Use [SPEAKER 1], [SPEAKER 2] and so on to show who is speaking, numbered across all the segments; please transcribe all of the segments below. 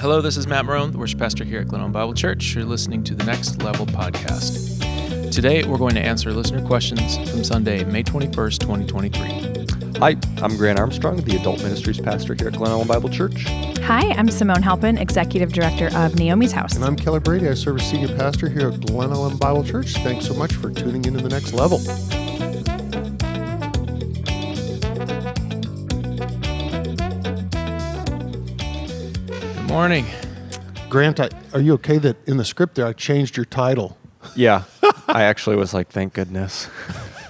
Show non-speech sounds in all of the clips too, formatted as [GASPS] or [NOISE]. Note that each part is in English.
[SPEAKER 1] Hello, this is Matt Marron, the worship pastor here at Glen Ellyn Bible Church. You're listening to the Next Level podcast. Today, we're going to answer listener questions from Sunday, May 21st, 2023.
[SPEAKER 2] Hi, I'm Grant Armstrong, the Adult Ministries Pastor here at Glen Ellyn Bible Church.
[SPEAKER 3] Hi, I'm Simone Halpin, Executive Director of Naomi's House.
[SPEAKER 4] And I'm Kelly Brady. I serve as Senior Pastor here at Glen Ellyn Bible Church. Thanks so much for tuning into the next level.
[SPEAKER 1] Morning.
[SPEAKER 4] Grant, I, are you okay that in the script there I changed your title?
[SPEAKER 2] Yeah, I actually was like, thank goodness.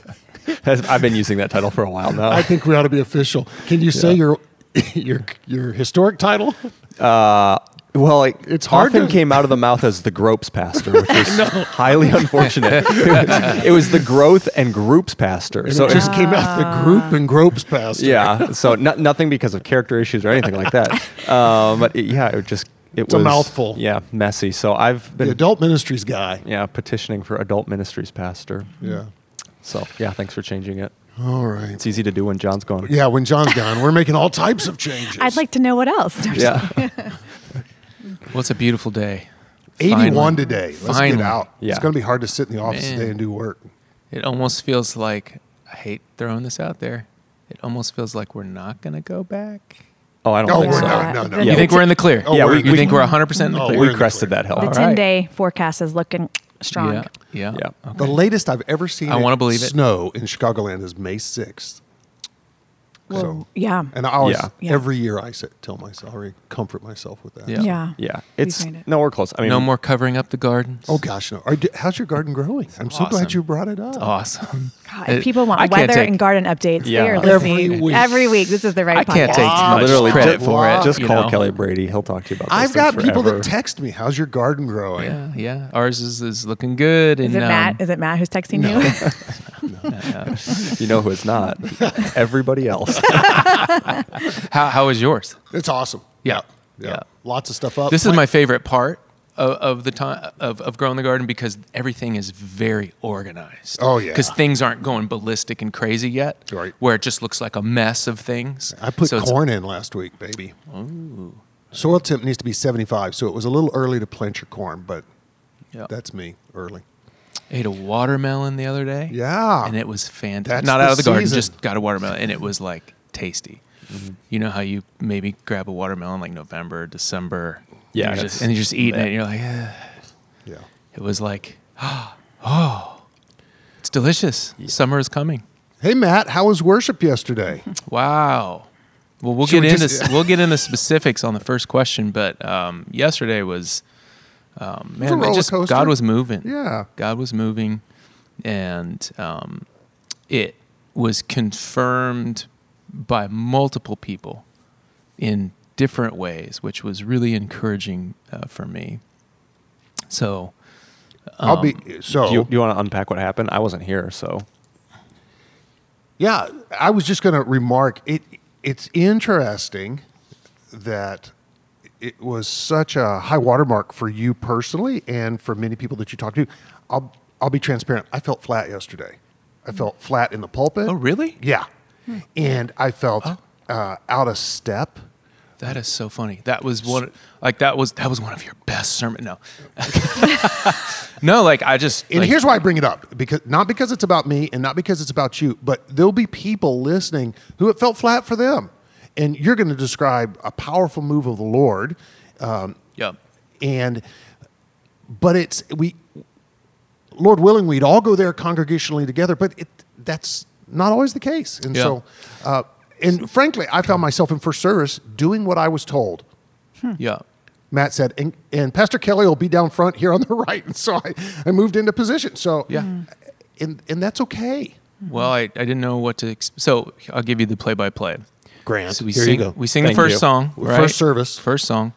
[SPEAKER 2] [LAUGHS] I've been using that title for a while now.
[SPEAKER 4] I think we ought to be official. Can you say your [LAUGHS] your your historic title?
[SPEAKER 2] Uh, well, like,
[SPEAKER 4] It's hard
[SPEAKER 2] often
[SPEAKER 4] to-
[SPEAKER 2] came out of the mouth as the Gropes Pastor, which was [LAUGHS] highly unfortunate. [LAUGHS] it was the Growth and Groups Pastor.
[SPEAKER 4] And
[SPEAKER 2] so
[SPEAKER 4] it just came out the group and gropes pastor.
[SPEAKER 2] yeah, so no, nothing because of character issues or anything like that. Um, [LAUGHS] but it, yeah, it just it
[SPEAKER 4] It's a mouthful.
[SPEAKER 2] Yeah, messy. So I've
[SPEAKER 4] The
[SPEAKER 2] been
[SPEAKER 4] adult ministries guy.
[SPEAKER 2] yeah petitioning for Adult Ministries Pastor.
[SPEAKER 4] Yeah.
[SPEAKER 2] So yeah, thanks for changing it.
[SPEAKER 4] All right.
[SPEAKER 2] It's easy to do when John's gone.
[SPEAKER 4] Yeah, when John's gone, we're making all types of changes.
[SPEAKER 3] I'd like to know what else.
[SPEAKER 2] Yeah.
[SPEAKER 1] Well, it's a beautiful day.
[SPEAKER 4] 81
[SPEAKER 1] Finally.
[SPEAKER 4] today. Let's
[SPEAKER 1] Finally.
[SPEAKER 4] get out.
[SPEAKER 2] Yeah.
[SPEAKER 4] It's going to be hard to sit in the office
[SPEAKER 1] Man.
[SPEAKER 4] today and do work.
[SPEAKER 1] It almost feels like, I hate throwing this out there, it almost feels like we're not going to go back.
[SPEAKER 2] Oh, I don't
[SPEAKER 4] No,
[SPEAKER 2] think
[SPEAKER 4] we're
[SPEAKER 2] so.
[SPEAKER 4] not. No, no.
[SPEAKER 1] You
[SPEAKER 2] Yeah,
[SPEAKER 1] think we're in the clear?
[SPEAKER 4] Oh,
[SPEAKER 2] Yeah,
[SPEAKER 4] we're
[SPEAKER 2] we-
[SPEAKER 1] you
[SPEAKER 4] the
[SPEAKER 1] think we're 100% in the
[SPEAKER 4] Oh,
[SPEAKER 1] clear?
[SPEAKER 4] we're
[SPEAKER 2] we crested
[SPEAKER 4] clear.
[SPEAKER 2] that hill.
[SPEAKER 3] The
[SPEAKER 1] All
[SPEAKER 3] 10
[SPEAKER 1] right.
[SPEAKER 3] day forecast is looking strong.
[SPEAKER 1] Yeah, yeah.
[SPEAKER 2] Yeah.
[SPEAKER 4] The latest I've ever seen
[SPEAKER 1] I
[SPEAKER 4] it
[SPEAKER 1] wanna believe it.
[SPEAKER 4] snow in Chicagoland is May 6th.
[SPEAKER 3] Well,
[SPEAKER 4] So-
[SPEAKER 3] yeah.
[SPEAKER 4] And I always,
[SPEAKER 2] Yeah.
[SPEAKER 3] Yeah.
[SPEAKER 4] every year I say, tell myself, I comfort myself with that.
[SPEAKER 1] Yeah.
[SPEAKER 3] Yeah.
[SPEAKER 2] Yeah, it's
[SPEAKER 3] it.
[SPEAKER 2] no, we're close. I mean,
[SPEAKER 1] no more covering up the gardens.
[SPEAKER 4] Oh gosh, no. Are, how's your garden growing? I'm so glad you brought it up.
[SPEAKER 1] It's awesome.
[SPEAKER 3] God,
[SPEAKER 1] It-
[SPEAKER 3] people want
[SPEAKER 1] I
[SPEAKER 3] weather
[SPEAKER 1] take-
[SPEAKER 3] and garden updates,
[SPEAKER 2] Yeah.
[SPEAKER 3] they are
[SPEAKER 4] Every week.
[SPEAKER 3] every week. This is the right
[SPEAKER 1] I can't take too much
[SPEAKER 2] literally
[SPEAKER 1] credit for it.
[SPEAKER 2] Just call
[SPEAKER 1] know?
[SPEAKER 2] Kelly Brady. He'll talk to you about.
[SPEAKER 4] This.
[SPEAKER 2] I've
[SPEAKER 4] got
[SPEAKER 2] things
[SPEAKER 4] people
[SPEAKER 2] forever.
[SPEAKER 4] that text me, how's your garden growing?
[SPEAKER 1] Yeah, yeah. Ours is, is looking good.
[SPEAKER 3] Is
[SPEAKER 1] and,
[SPEAKER 3] it
[SPEAKER 1] um,
[SPEAKER 3] Matt? Is it Matt who's texting you? [LAUGHS]
[SPEAKER 2] You know who it's not? [LAUGHS] Everybody else. [LAUGHS]
[SPEAKER 1] How, how is yours?
[SPEAKER 4] It's awesome.
[SPEAKER 1] Yeah.
[SPEAKER 4] Yeah.
[SPEAKER 1] Yeah.
[SPEAKER 4] Lots of stuff up.
[SPEAKER 1] This is my favorite part of, of the time of, of growing the garden because everything is very organized.
[SPEAKER 4] Oh, yeah.
[SPEAKER 1] Because things aren't going ballistic and crazy yet.
[SPEAKER 4] Right.
[SPEAKER 1] Where it just looks like a mess of things.
[SPEAKER 4] I put
[SPEAKER 1] So it's-
[SPEAKER 4] corn in last week, baby. Ooh. Soil temp needs to be 75, so it was a little early to plant your corn, but
[SPEAKER 1] Yeah.
[SPEAKER 4] that's me early.
[SPEAKER 1] Ate a watermelon the other day.
[SPEAKER 4] Yeah.
[SPEAKER 1] And it was fantastic.
[SPEAKER 4] That's
[SPEAKER 1] Not
[SPEAKER 4] the
[SPEAKER 1] out of the garden, just got a watermelon, and it was like tasty. You know how you maybe grab a watermelon like November, December,
[SPEAKER 2] Yeah,
[SPEAKER 1] and you're just, and you're just eating it, and you're like, eh.
[SPEAKER 4] Yeah.
[SPEAKER 1] it was like, [GASPS] oh, it's delicious. Summer is coming.
[SPEAKER 4] Hey, Matt, how was worship yesterday? [LAUGHS]
[SPEAKER 1] Wow. Well, we'll
[SPEAKER 4] Should
[SPEAKER 1] get
[SPEAKER 4] we
[SPEAKER 1] into
[SPEAKER 4] just-
[SPEAKER 1] we'll get into specifics on the first question, but um, yesterday was um,
[SPEAKER 4] was
[SPEAKER 1] man, it just. God was moving.
[SPEAKER 4] Yeah.
[SPEAKER 1] God was moving, and um, it was confirmed by multiple people in different ways, which was really encouraging uh, for me. So,
[SPEAKER 4] I'll be
[SPEAKER 1] um,
[SPEAKER 4] so.
[SPEAKER 2] do, you, you want to unpack what happened? I wasn't here, so
[SPEAKER 4] Yeah, I was just going to remark it. It's interesting that it was such a high watermark for you personally, and for many people that you talk to. I'll I'll be transparent. I felt flat yesterday. I felt flat in the pulpit.
[SPEAKER 1] oh really?
[SPEAKER 4] Yeah, and I felt
[SPEAKER 1] Oh.
[SPEAKER 4] uh, out of step.
[SPEAKER 1] That is so funny. That was one like that was that was one of your best sermon. No, [LAUGHS] no, like I just
[SPEAKER 4] And
[SPEAKER 1] like,
[SPEAKER 4] here's why I bring it up because not because it's about me and not because it's about you, but there'll be people listening who it felt flat for them, and you're going to describe a powerful move of the Lord. Um,
[SPEAKER 1] Yep.
[SPEAKER 4] and but it's we lord willing we'd all go there congregationally together but it, that's not always the case and
[SPEAKER 1] Yeah.
[SPEAKER 4] so uh, and frankly i found myself in first service doing what i was told
[SPEAKER 1] Yeah.
[SPEAKER 4] matt said and, and pastor kelly will be down front here on the [LAUGHS] right and so i, I moved into position so
[SPEAKER 1] Yeah.
[SPEAKER 4] and, and that's okay
[SPEAKER 1] Well, I, I didn't know what to. Ex- so I'll give you the play by play.
[SPEAKER 4] Grant
[SPEAKER 1] So we
[SPEAKER 4] here
[SPEAKER 1] sing.
[SPEAKER 4] you go
[SPEAKER 1] We sing
[SPEAKER 2] Thank
[SPEAKER 1] the first
[SPEAKER 2] you.
[SPEAKER 1] song.
[SPEAKER 4] First service.
[SPEAKER 1] First song,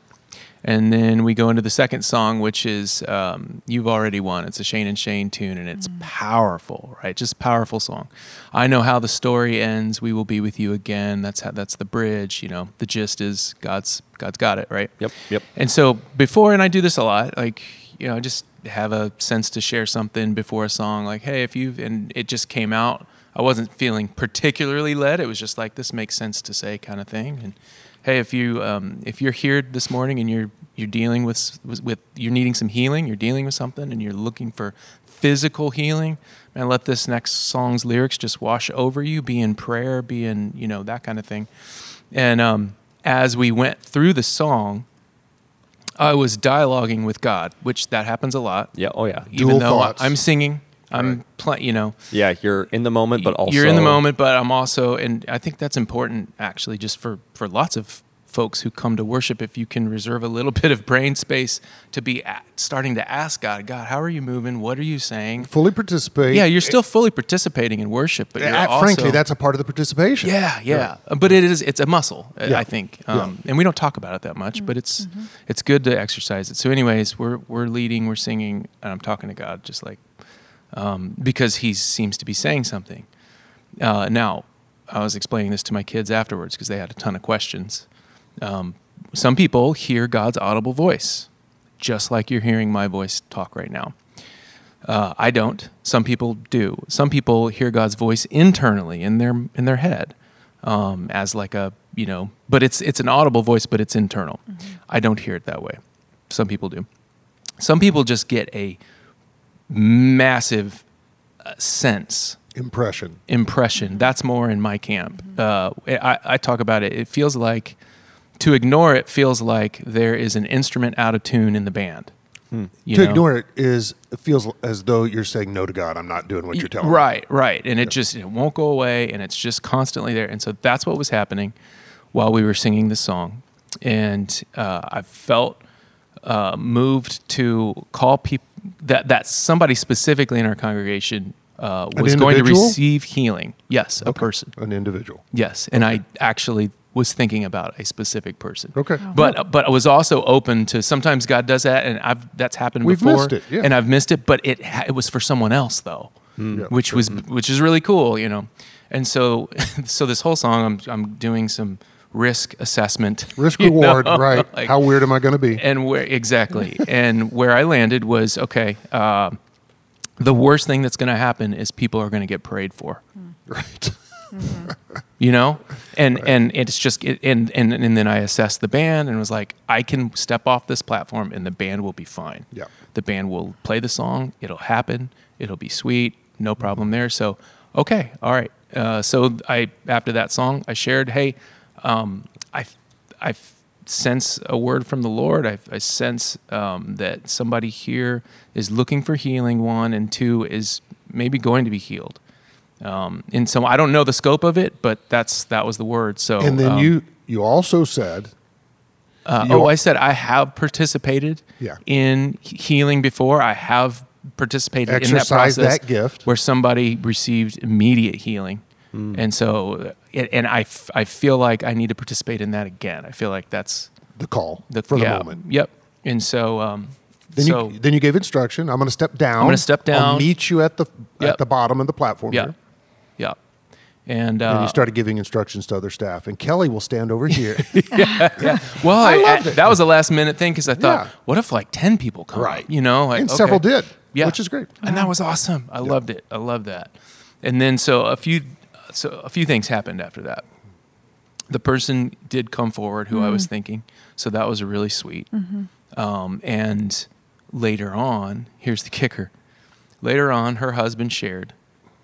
[SPEAKER 1] and then we go into the second song, which is um, "You've Already Won." It's a Shane and Shane tune, and it's powerful, right? Just powerful song. I know how the story ends. We will be with you again. That's how. That's the bridge. You know, the gist is God's God's got it, right?
[SPEAKER 2] Yep, yep.
[SPEAKER 1] And so before, and I do this a lot, like you know, I just have a sense to share something before a song, like, hey, if you've, and it just came out. I wasn't feeling particularly led. It was just like this makes sense to say kind of thing. And hey, if you um, if you're here this morning and you're you're dealing with, with with you're needing some healing, you're dealing with something, and you're looking for physical healing, and let this next song's lyrics just wash over you. Be in prayer, be in you know that kind of thing. And um, as we went through the song, I was dialoguing with God, which that happens a lot.
[SPEAKER 2] Yeah. Oh yeah.
[SPEAKER 4] Dual
[SPEAKER 1] Even though
[SPEAKER 4] thoughts.
[SPEAKER 1] I'm singing, I'm
[SPEAKER 4] Right.
[SPEAKER 1] playing. You know,
[SPEAKER 2] Yeah. You're in the moment, but also
[SPEAKER 1] you're in the moment, but I'm also, and I think that's important actually, just for for lots of folks who come to worship. If you can reserve a little [LAUGHS] bit of brain space to be a starting to ask God, God, how are you moving? What are you saying?
[SPEAKER 4] Fully participate.
[SPEAKER 1] Yeah, you're still fully participating in worship, but you're
[SPEAKER 4] Uh,
[SPEAKER 1] also,
[SPEAKER 4] frankly, that's a part of the participation.
[SPEAKER 1] yeah, yeah, But it is it's a muscle, uh,
[SPEAKER 4] Yeah.
[SPEAKER 1] I think,
[SPEAKER 4] Yeah.
[SPEAKER 1] um, and we don't talk about it that much, but it's it's good to exercise it. So, anyways, we're we're leading, we're singing, and I'm talking to God, just like um, because He seems to be saying something. Uh, now, I was explaining this to my kids afterwards because they had a ton of questions. Um, some people hear God's audible voice, just like you're hearing my voice talk right now. Uh, I don't. Some people do. Some people hear God's voice internally in their in their head, um, as like a you know. But it's it's an audible voice, but it's internal. I don't hear it that way. Some people do. Some people just get a massive uh, sense
[SPEAKER 4] Impression.
[SPEAKER 1] impression. That's more in my camp. Uh, I, I talk about it. It feels like to ignore it feels like there is an instrument out of tune in the band. You
[SPEAKER 4] to
[SPEAKER 1] know?
[SPEAKER 4] ignore it is it feels as though you're saying no to God. I'm not doing what you're telling me.
[SPEAKER 1] Right, right. And it just it won't go away and it's just constantly there. And so that's what was happening while we were singing the song. And uh, I felt uh, moved to call people that, that somebody specifically in our congregation uh, was going to receive healing. Yes, a person.
[SPEAKER 4] An individual.
[SPEAKER 1] Yes. And I actually was thinking about a specific person.
[SPEAKER 4] Okay. Uh-huh.
[SPEAKER 1] But but I was also open to sometimes God does that, and I've that's happened
[SPEAKER 4] We've
[SPEAKER 1] before,
[SPEAKER 4] missed it, yeah.
[SPEAKER 1] and I've missed it. But it it was for someone else though, hmm.
[SPEAKER 4] Yeah,
[SPEAKER 1] which
[SPEAKER 4] sure.
[SPEAKER 1] was mm-hmm. which is really cool, you know. And so [LAUGHS] so this whole song, I'm I'm doing some risk assessment, [LAUGHS]
[SPEAKER 4] Risk
[SPEAKER 1] you know,
[SPEAKER 4] reward, right? [LAUGHS]
[SPEAKER 1] like-
[SPEAKER 4] How weird am I going to be?
[SPEAKER 1] and where exactly. [LAUGHS] And where I landed was okay. Uh, the worst thing that's going to happen is people are going to get prayed for.
[SPEAKER 4] Right.
[SPEAKER 1] you know? And and it's just it, and, and and then i assessed the band and was like i can step off this platform and the band will be fine.
[SPEAKER 4] Yeah.
[SPEAKER 1] the band will play the song. It'll happen. It'll be sweet. No problem there. So okay all right. Uh, so i after that song i shared hey um, i i sense a word from the lord i, I sense um, that somebody here is looking for healing one and two is maybe going to be healed um, and so I don't know the scope of it, but that's that was the word. So
[SPEAKER 4] and then
[SPEAKER 1] um,
[SPEAKER 4] you you also said
[SPEAKER 1] uh,
[SPEAKER 4] you-
[SPEAKER 1] oh, I said I have participated
[SPEAKER 4] Yeah.
[SPEAKER 1] in healing before. I have participated in that process
[SPEAKER 4] that gift.
[SPEAKER 1] where somebody received immediate healing,
[SPEAKER 4] Hmm.
[SPEAKER 1] and so and and I, f- I feel like I need to participate in that again. I feel like that's
[SPEAKER 4] the call
[SPEAKER 1] the
[SPEAKER 4] for the
[SPEAKER 1] yeah,
[SPEAKER 4] moment.
[SPEAKER 1] Yep. And so um,
[SPEAKER 4] Then
[SPEAKER 1] so
[SPEAKER 4] you then you gave instruction. I'm going to step down.
[SPEAKER 1] I'm gonna step down.
[SPEAKER 4] I'll meet you at the
[SPEAKER 1] Yep.
[SPEAKER 4] at the bottom of the platform.
[SPEAKER 1] yeah, yeah, and
[SPEAKER 4] And
[SPEAKER 1] uh,
[SPEAKER 4] you started giving instructions to other staff. And Kelly will stand over [LAUGHS] here. Yeah.
[SPEAKER 1] Well, I
[SPEAKER 4] loved
[SPEAKER 1] I-
[SPEAKER 4] it.
[SPEAKER 1] that was a last minute thing because I thought,
[SPEAKER 4] Yeah.
[SPEAKER 1] what if like ten people come?
[SPEAKER 4] Right.
[SPEAKER 1] You know, like
[SPEAKER 4] and
[SPEAKER 1] okay.
[SPEAKER 4] several did,
[SPEAKER 1] Yeah,
[SPEAKER 4] which is great.
[SPEAKER 1] and that was awesome. I loved it. I loved that. And then so a few, so a few things happened after that. The person did come forward who I was thinking, so that was really sweet. Um, and later on, here's the kicker. Later on, her husband shared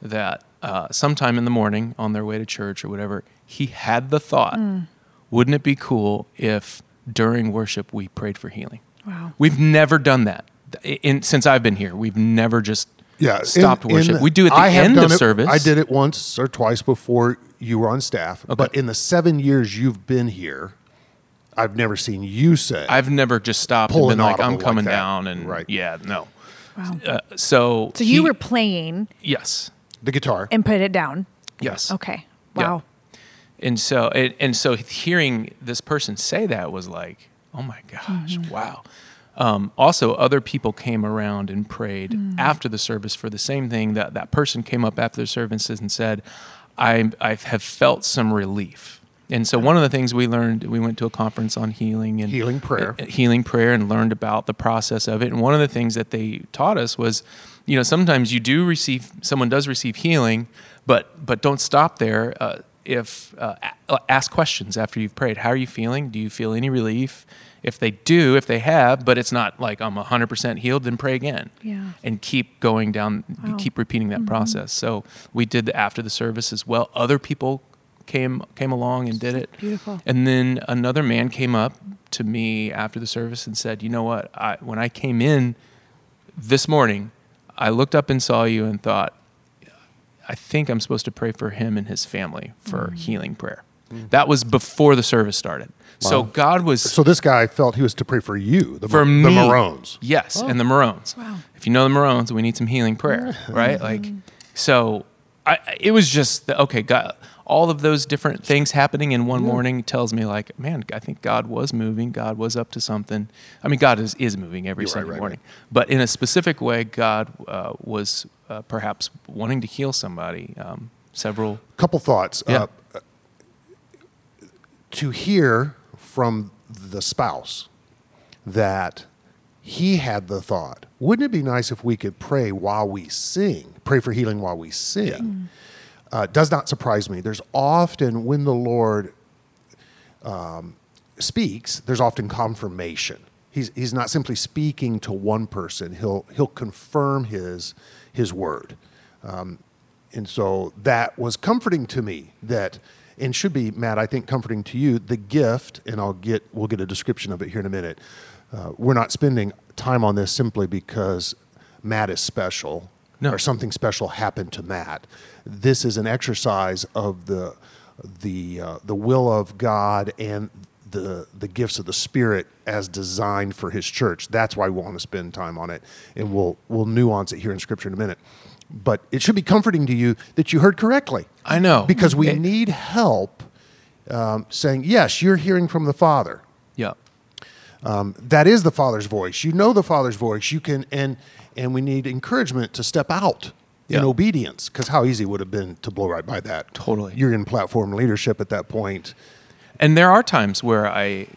[SPEAKER 1] that uh, sometime in the morning on their way to church or whatever, he had the thought, wouldn't it be cool if during worship we prayed for healing?
[SPEAKER 3] Wow.
[SPEAKER 1] We've never done that. In, since I've been here, we've never just
[SPEAKER 4] Yeah,
[SPEAKER 1] stopped
[SPEAKER 4] in- in
[SPEAKER 1] worship.
[SPEAKER 4] the-
[SPEAKER 1] we do at the
[SPEAKER 4] I
[SPEAKER 1] end of
[SPEAKER 4] it-
[SPEAKER 1] service.
[SPEAKER 4] I did it once or twice before you were on staff. But in the seven years you've been here, I've never seen you say.
[SPEAKER 1] I've never just stopped and been
[SPEAKER 4] an
[SPEAKER 1] like, I'm coming
[SPEAKER 4] that.
[SPEAKER 1] down, and
[SPEAKER 4] Right.
[SPEAKER 1] yeah, no.
[SPEAKER 3] Wow.
[SPEAKER 1] Uh, so
[SPEAKER 3] So you
[SPEAKER 1] he-
[SPEAKER 3] were playing
[SPEAKER 1] yes,
[SPEAKER 4] the guitar.
[SPEAKER 3] and put it down.
[SPEAKER 1] yes,
[SPEAKER 3] Okay.
[SPEAKER 1] Yeah.
[SPEAKER 3] Wow.
[SPEAKER 1] And so, and, and so, hearing this person say that was like, oh my gosh,
[SPEAKER 3] Mm-hmm.
[SPEAKER 1] wow. Um, also, other people came around and prayed
[SPEAKER 3] Mm.
[SPEAKER 1] after the service for the same thing. That that person came up after the services and said, "I I have felt some relief." And so, one of the things we learned, we went to a conference on healing and
[SPEAKER 4] Healing prayer.
[SPEAKER 1] uh, healing prayer, and learned about the process of it. And one of the things that they taught us was, you know, sometimes you do receive, someone does receive healing, but but don't stop there. Uh, if uh, ask questions after you've prayed. How are you feeling? Do you feel any relief? If they do, if they have, but it's not like I'm 100% healed, then pray again.
[SPEAKER 3] Yeah.
[SPEAKER 1] And keep going down,
[SPEAKER 3] Wow.
[SPEAKER 1] keep repeating that mm-hmm. process. So we did the after the service as well. Other people came came along and did it.
[SPEAKER 3] Beautiful.
[SPEAKER 1] And then another man came up to me after the service and said, "You know what? I, when I came in this morning, I looked up and saw you and thought, I think I'm supposed to pray for him and his family for mm. healing prayer." That was before the service started. So God was
[SPEAKER 4] So this guy felt he was to pray for you, the,
[SPEAKER 1] for
[SPEAKER 4] Mar-
[SPEAKER 1] me.
[SPEAKER 4] the Marrons.
[SPEAKER 1] Yes, and the Marrons.
[SPEAKER 3] Wow.
[SPEAKER 1] If you know the Marrons, we need some healing prayer, [LAUGHS] right? Like, so I, it was just the, okay. God, all of those different things happening in one morning tells me, like, man, I think God was moving. God was up to something. I mean, God is is moving every
[SPEAKER 4] You're
[SPEAKER 1] Sunday
[SPEAKER 4] right,
[SPEAKER 1] morning, but in a specific way, God uh, was uh, perhaps wanting to heal somebody. Um, several.
[SPEAKER 4] Couple thoughts.
[SPEAKER 1] Yeah.
[SPEAKER 4] Uh, to hear from the spouse that he had the thought, wouldn't it be nice if we could pray while we sing, pray for healing while we sing? Uh, does not surprise me. There's often when the Lord um, speaks, there's often confirmation. He's, he's not simply speaking to one person. He'll he'll confirm his his word, um, and so that was comforting to me. That and should be Matt. I think comforting to you. The gift, and I'll get we'll get a description of it here in a minute. Uh, we're not spending time on this simply because Matt is special
[SPEAKER 1] No.
[SPEAKER 4] or something special happened to Matt. This is an exercise of the the uh, the will of God and the the gifts of the Spirit as designed for His church. That's why we want to spend time on it, and we'll we'll nuance it here in Scripture in a minute. But it should be comforting to you that you heard correctly.
[SPEAKER 1] I know.
[SPEAKER 4] because we
[SPEAKER 1] It-
[SPEAKER 4] need help um, saying yes. You're hearing from the Father
[SPEAKER 1] Yeah.
[SPEAKER 4] that is the father's voice you know the father's voice you can and and we need encouragement to step out in obedience because how easy would it have been to blow right by that
[SPEAKER 1] Totally.
[SPEAKER 4] you're in platform leadership at that point.
[SPEAKER 1] And there are times where I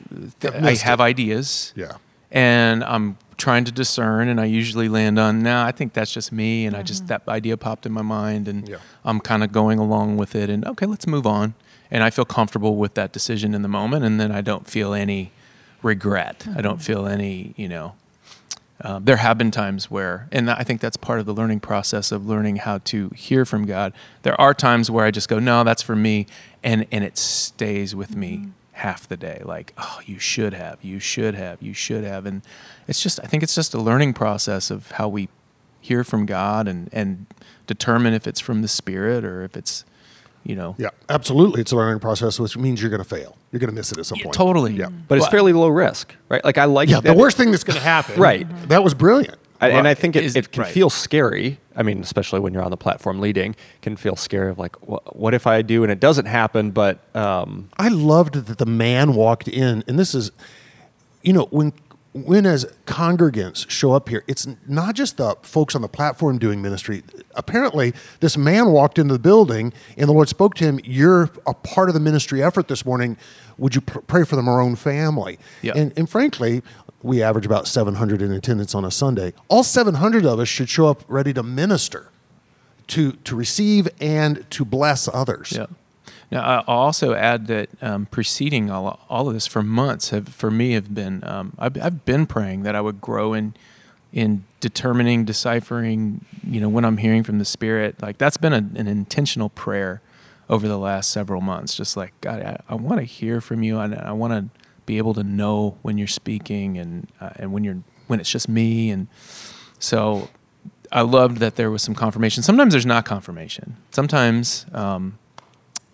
[SPEAKER 1] th-
[SPEAKER 4] I've
[SPEAKER 1] have
[SPEAKER 4] it.
[SPEAKER 1] ideas.
[SPEAKER 4] Yeah.
[SPEAKER 1] And I'm trying to discern, and I usually land on, nah, I think that's just me, and I just mm-hmm. that idea popped in my mind, and
[SPEAKER 4] Yeah.
[SPEAKER 1] I'm kind of going along with it, and okay, let's move on. And I feel comfortable with that decision in the moment, and then I don't feel any regret. I don't mm-hmm. feel any, you know. Um, there have been times where, and I think that's part of the learning process of learning how to hear from God. There are times where I just go, no, that's for me, and and it stays with me mm-hmm. Half the day. Like, oh, you should have, you should have, you should have, and it's just, I think it's just a learning process of how we hear from God and and determine if it's from the Spirit or if it's, you know,
[SPEAKER 4] yeah absolutely it's a learning process which means you're going to fail you're going to miss it at some
[SPEAKER 1] Yeah,
[SPEAKER 4] point
[SPEAKER 1] totally.
[SPEAKER 4] yeah
[SPEAKER 2] But it's fairly low risk, right? Like I like
[SPEAKER 4] yeah the worst thing that's going [LAUGHS] to happen
[SPEAKER 2] Right.
[SPEAKER 4] that was brilliant
[SPEAKER 2] I, and I think it,
[SPEAKER 1] Is-
[SPEAKER 2] it can
[SPEAKER 1] right.
[SPEAKER 2] feel scary. I mean, especially when you're on the platform leading, can feel scary of like, what, what if I do and it doesn't happen? But um,
[SPEAKER 4] I loved that the man walked in, and this is, you know, when when as congregants show up here, it's not just the folks on the platform doing ministry. Apparently, this man walked into the building, and the Lord spoke to him. You're a part of the ministry effort this morning. Would you pr- pray for the Marron family?
[SPEAKER 1] Yeah.
[SPEAKER 4] And, and frankly, we average about 700 in attendance on a Sunday. All 700 of us should show up ready to minister, to to receive and to bless others.
[SPEAKER 1] Yeah. Now I- I'll also add that um, preceding all, all of this for months have for me have been um, I've, I've been praying that I would grow in in determining, deciphering, you know, when I'm hearing from the Spirit. Like that's been a, an intentional prayer over the last several months. Just like God, I, I want to hear from you, and I want to be able to know when you're speaking and uh, and when you're when it's just me and so I loved that there was some confirmation. Sometimes there's not confirmation. Sometimes um,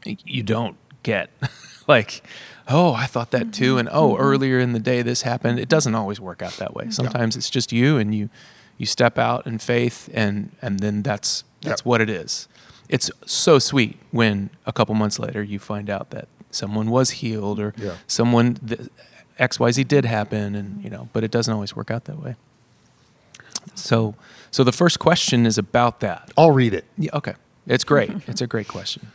[SPEAKER 1] you don't get [LAUGHS] like, oh, I thought that too, and oh, earlier in the day this happened. It doesn't always work out that way. Sometimes it's just you, and you you step out in faith, and and then that's that's
[SPEAKER 4] Yep.
[SPEAKER 1] what it is. It's so sweet when a couple months later you find out that someone was healed or
[SPEAKER 4] Yeah.
[SPEAKER 1] someone th- X Y Z did happen, and you know, but it doesn't always work out that way. So, so the first question is about that.
[SPEAKER 4] I'll read it.
[SPEAKER 1] Yeah, okay, it's great. [LAUGHS] it's a great question.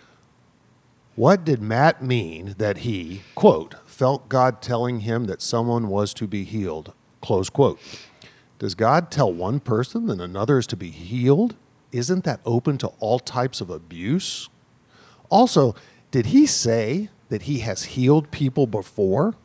[SPEAKER 4] What did Matt mean that he, quote, felt God telling him that someone was to be healed, close quote? Does God tell one person that another is to be healed? Isn't that open to all types of abuse? Also, did he say that he has healed people before?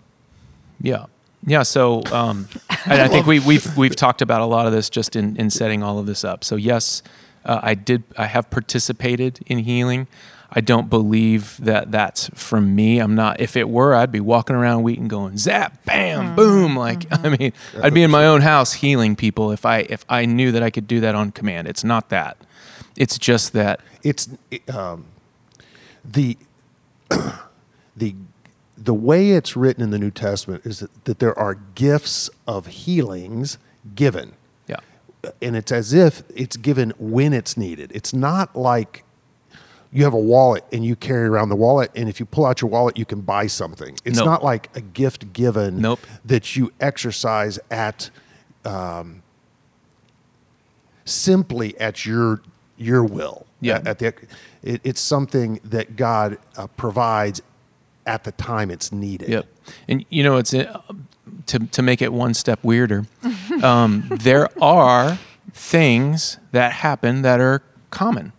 [SPEAKER 1] Yeah. Yeah. So um, [LAUGHS] I, I think we, we've we've talked about a lot of this just in, in setting all of this up. So yes, uh, I did. I have participated in healing. I don't believe that that's from me. I'm not. If it were, I'd be walking around Wheaton going zap, bam, boom. Like I mean, I'd be in my own house healing people if I if I knew that I could do that on command. It's not that. It's just that.
[SPEAKER 4] It's it, um, the [COUGHS] the the way it's written in the New Testament is that, that there are gifts of healings given.
[SPEAKER 1] Yeah.
[SPEAKER 4] and it's as if it's given when it's needed. It's not like you have a wallet and you carry around the wallet, and if you pull out your wallet, you can buy something. It's
[SPEAKER 1] Nope.
[SPEAKER 4] not like a gift given
[SPEAKER 1] Nope.
[SPEAKER 4] that you exercise at um, simply at your your will.
[SPEAKER 1] Yeah.
[SPEAKER 4] At, at the, it, it's something that God uh, provides at the time it's needed.
[SPEAKER 1] Yep. And you know, it's uh, to to make it one step weirder. Um, [LAUGHS] there are things that happen that are common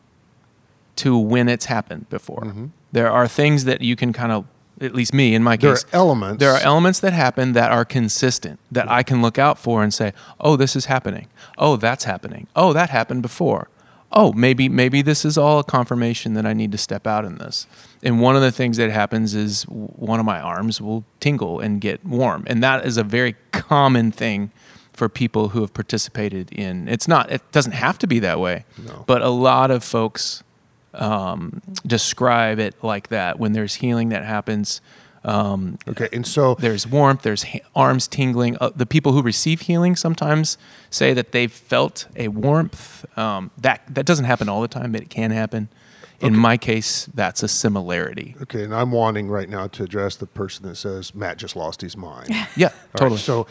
[SPEAKER 1] to when it's happened before. Mm-hmm. There are things that you can kind of, at least me in my case there
[SPEAKER 4] are elements.
[SPEAKER 1] There are elements that happen that are consistent that I can look out for and say, "Oh, this is happening. Oh, that's happening. Oh, that happened before. Oh, maybe maybe this is all a confirmation that I need to step out in this." And one of the things that happens is one of my arms will tingle and get warm, and that is a very common thing for people who have participated in. It's not. It doesn't have to be that way,
[SPEAKER 4] No.
[SPEAKER 1] but a lot of folks um, describe it like that when there's healing that happens. Um,
[SPEAKER 4] Okay, and so
[SPEAKER 1] there's warmth, there's ha- arms tingling. Uh, the people who receive healing sometimes say that they've felt a warmth. Um, that that doesn't happen all the time, but it can happen. In my case, that's a similarity.
[SPEAKER 4] okay, and I'm wanting right now to address the person that says Matt just lost his mind. [LAUGHS]
[SPEAKER 1] Yeah,
[SPEAKER 4] All right,
[SPEAKER 1] totally.
[SPEAKER 4] so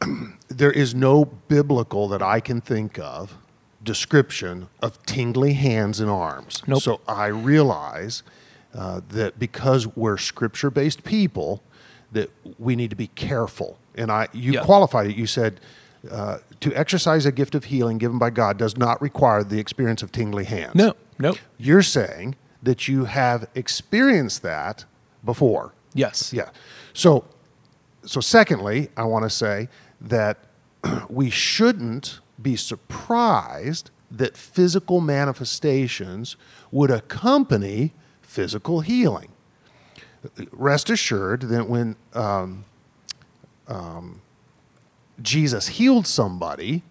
[SPEAKER 4] [CLEARS THROAT] there is no biblical that I can think of description of tingly hands and arms.
[SPEAKER 1] Nope.
[SPEAKER 4] So I realize uh, that because we're scripture-based people, that we need to be careful. And I, you
[SPEAKER 1] Yeah.
[SPEAKER 4] qualified it. You said uh, to exercise a gift of healing given by God does not require the experience of tingly hands.
[SPEAKER 1] no, nope.
[SPEAKER 4] You're saying that you have experienced that before.
[SPEAKER 1] Yes.
[SPEAKER 4] Yeah. So, so secondly, I want to say that [CLEARS THROAT] we shouldn't be surprised that physical manifestations would accompany physical healing. Rest assured that when um, um, Jesus healed somebody,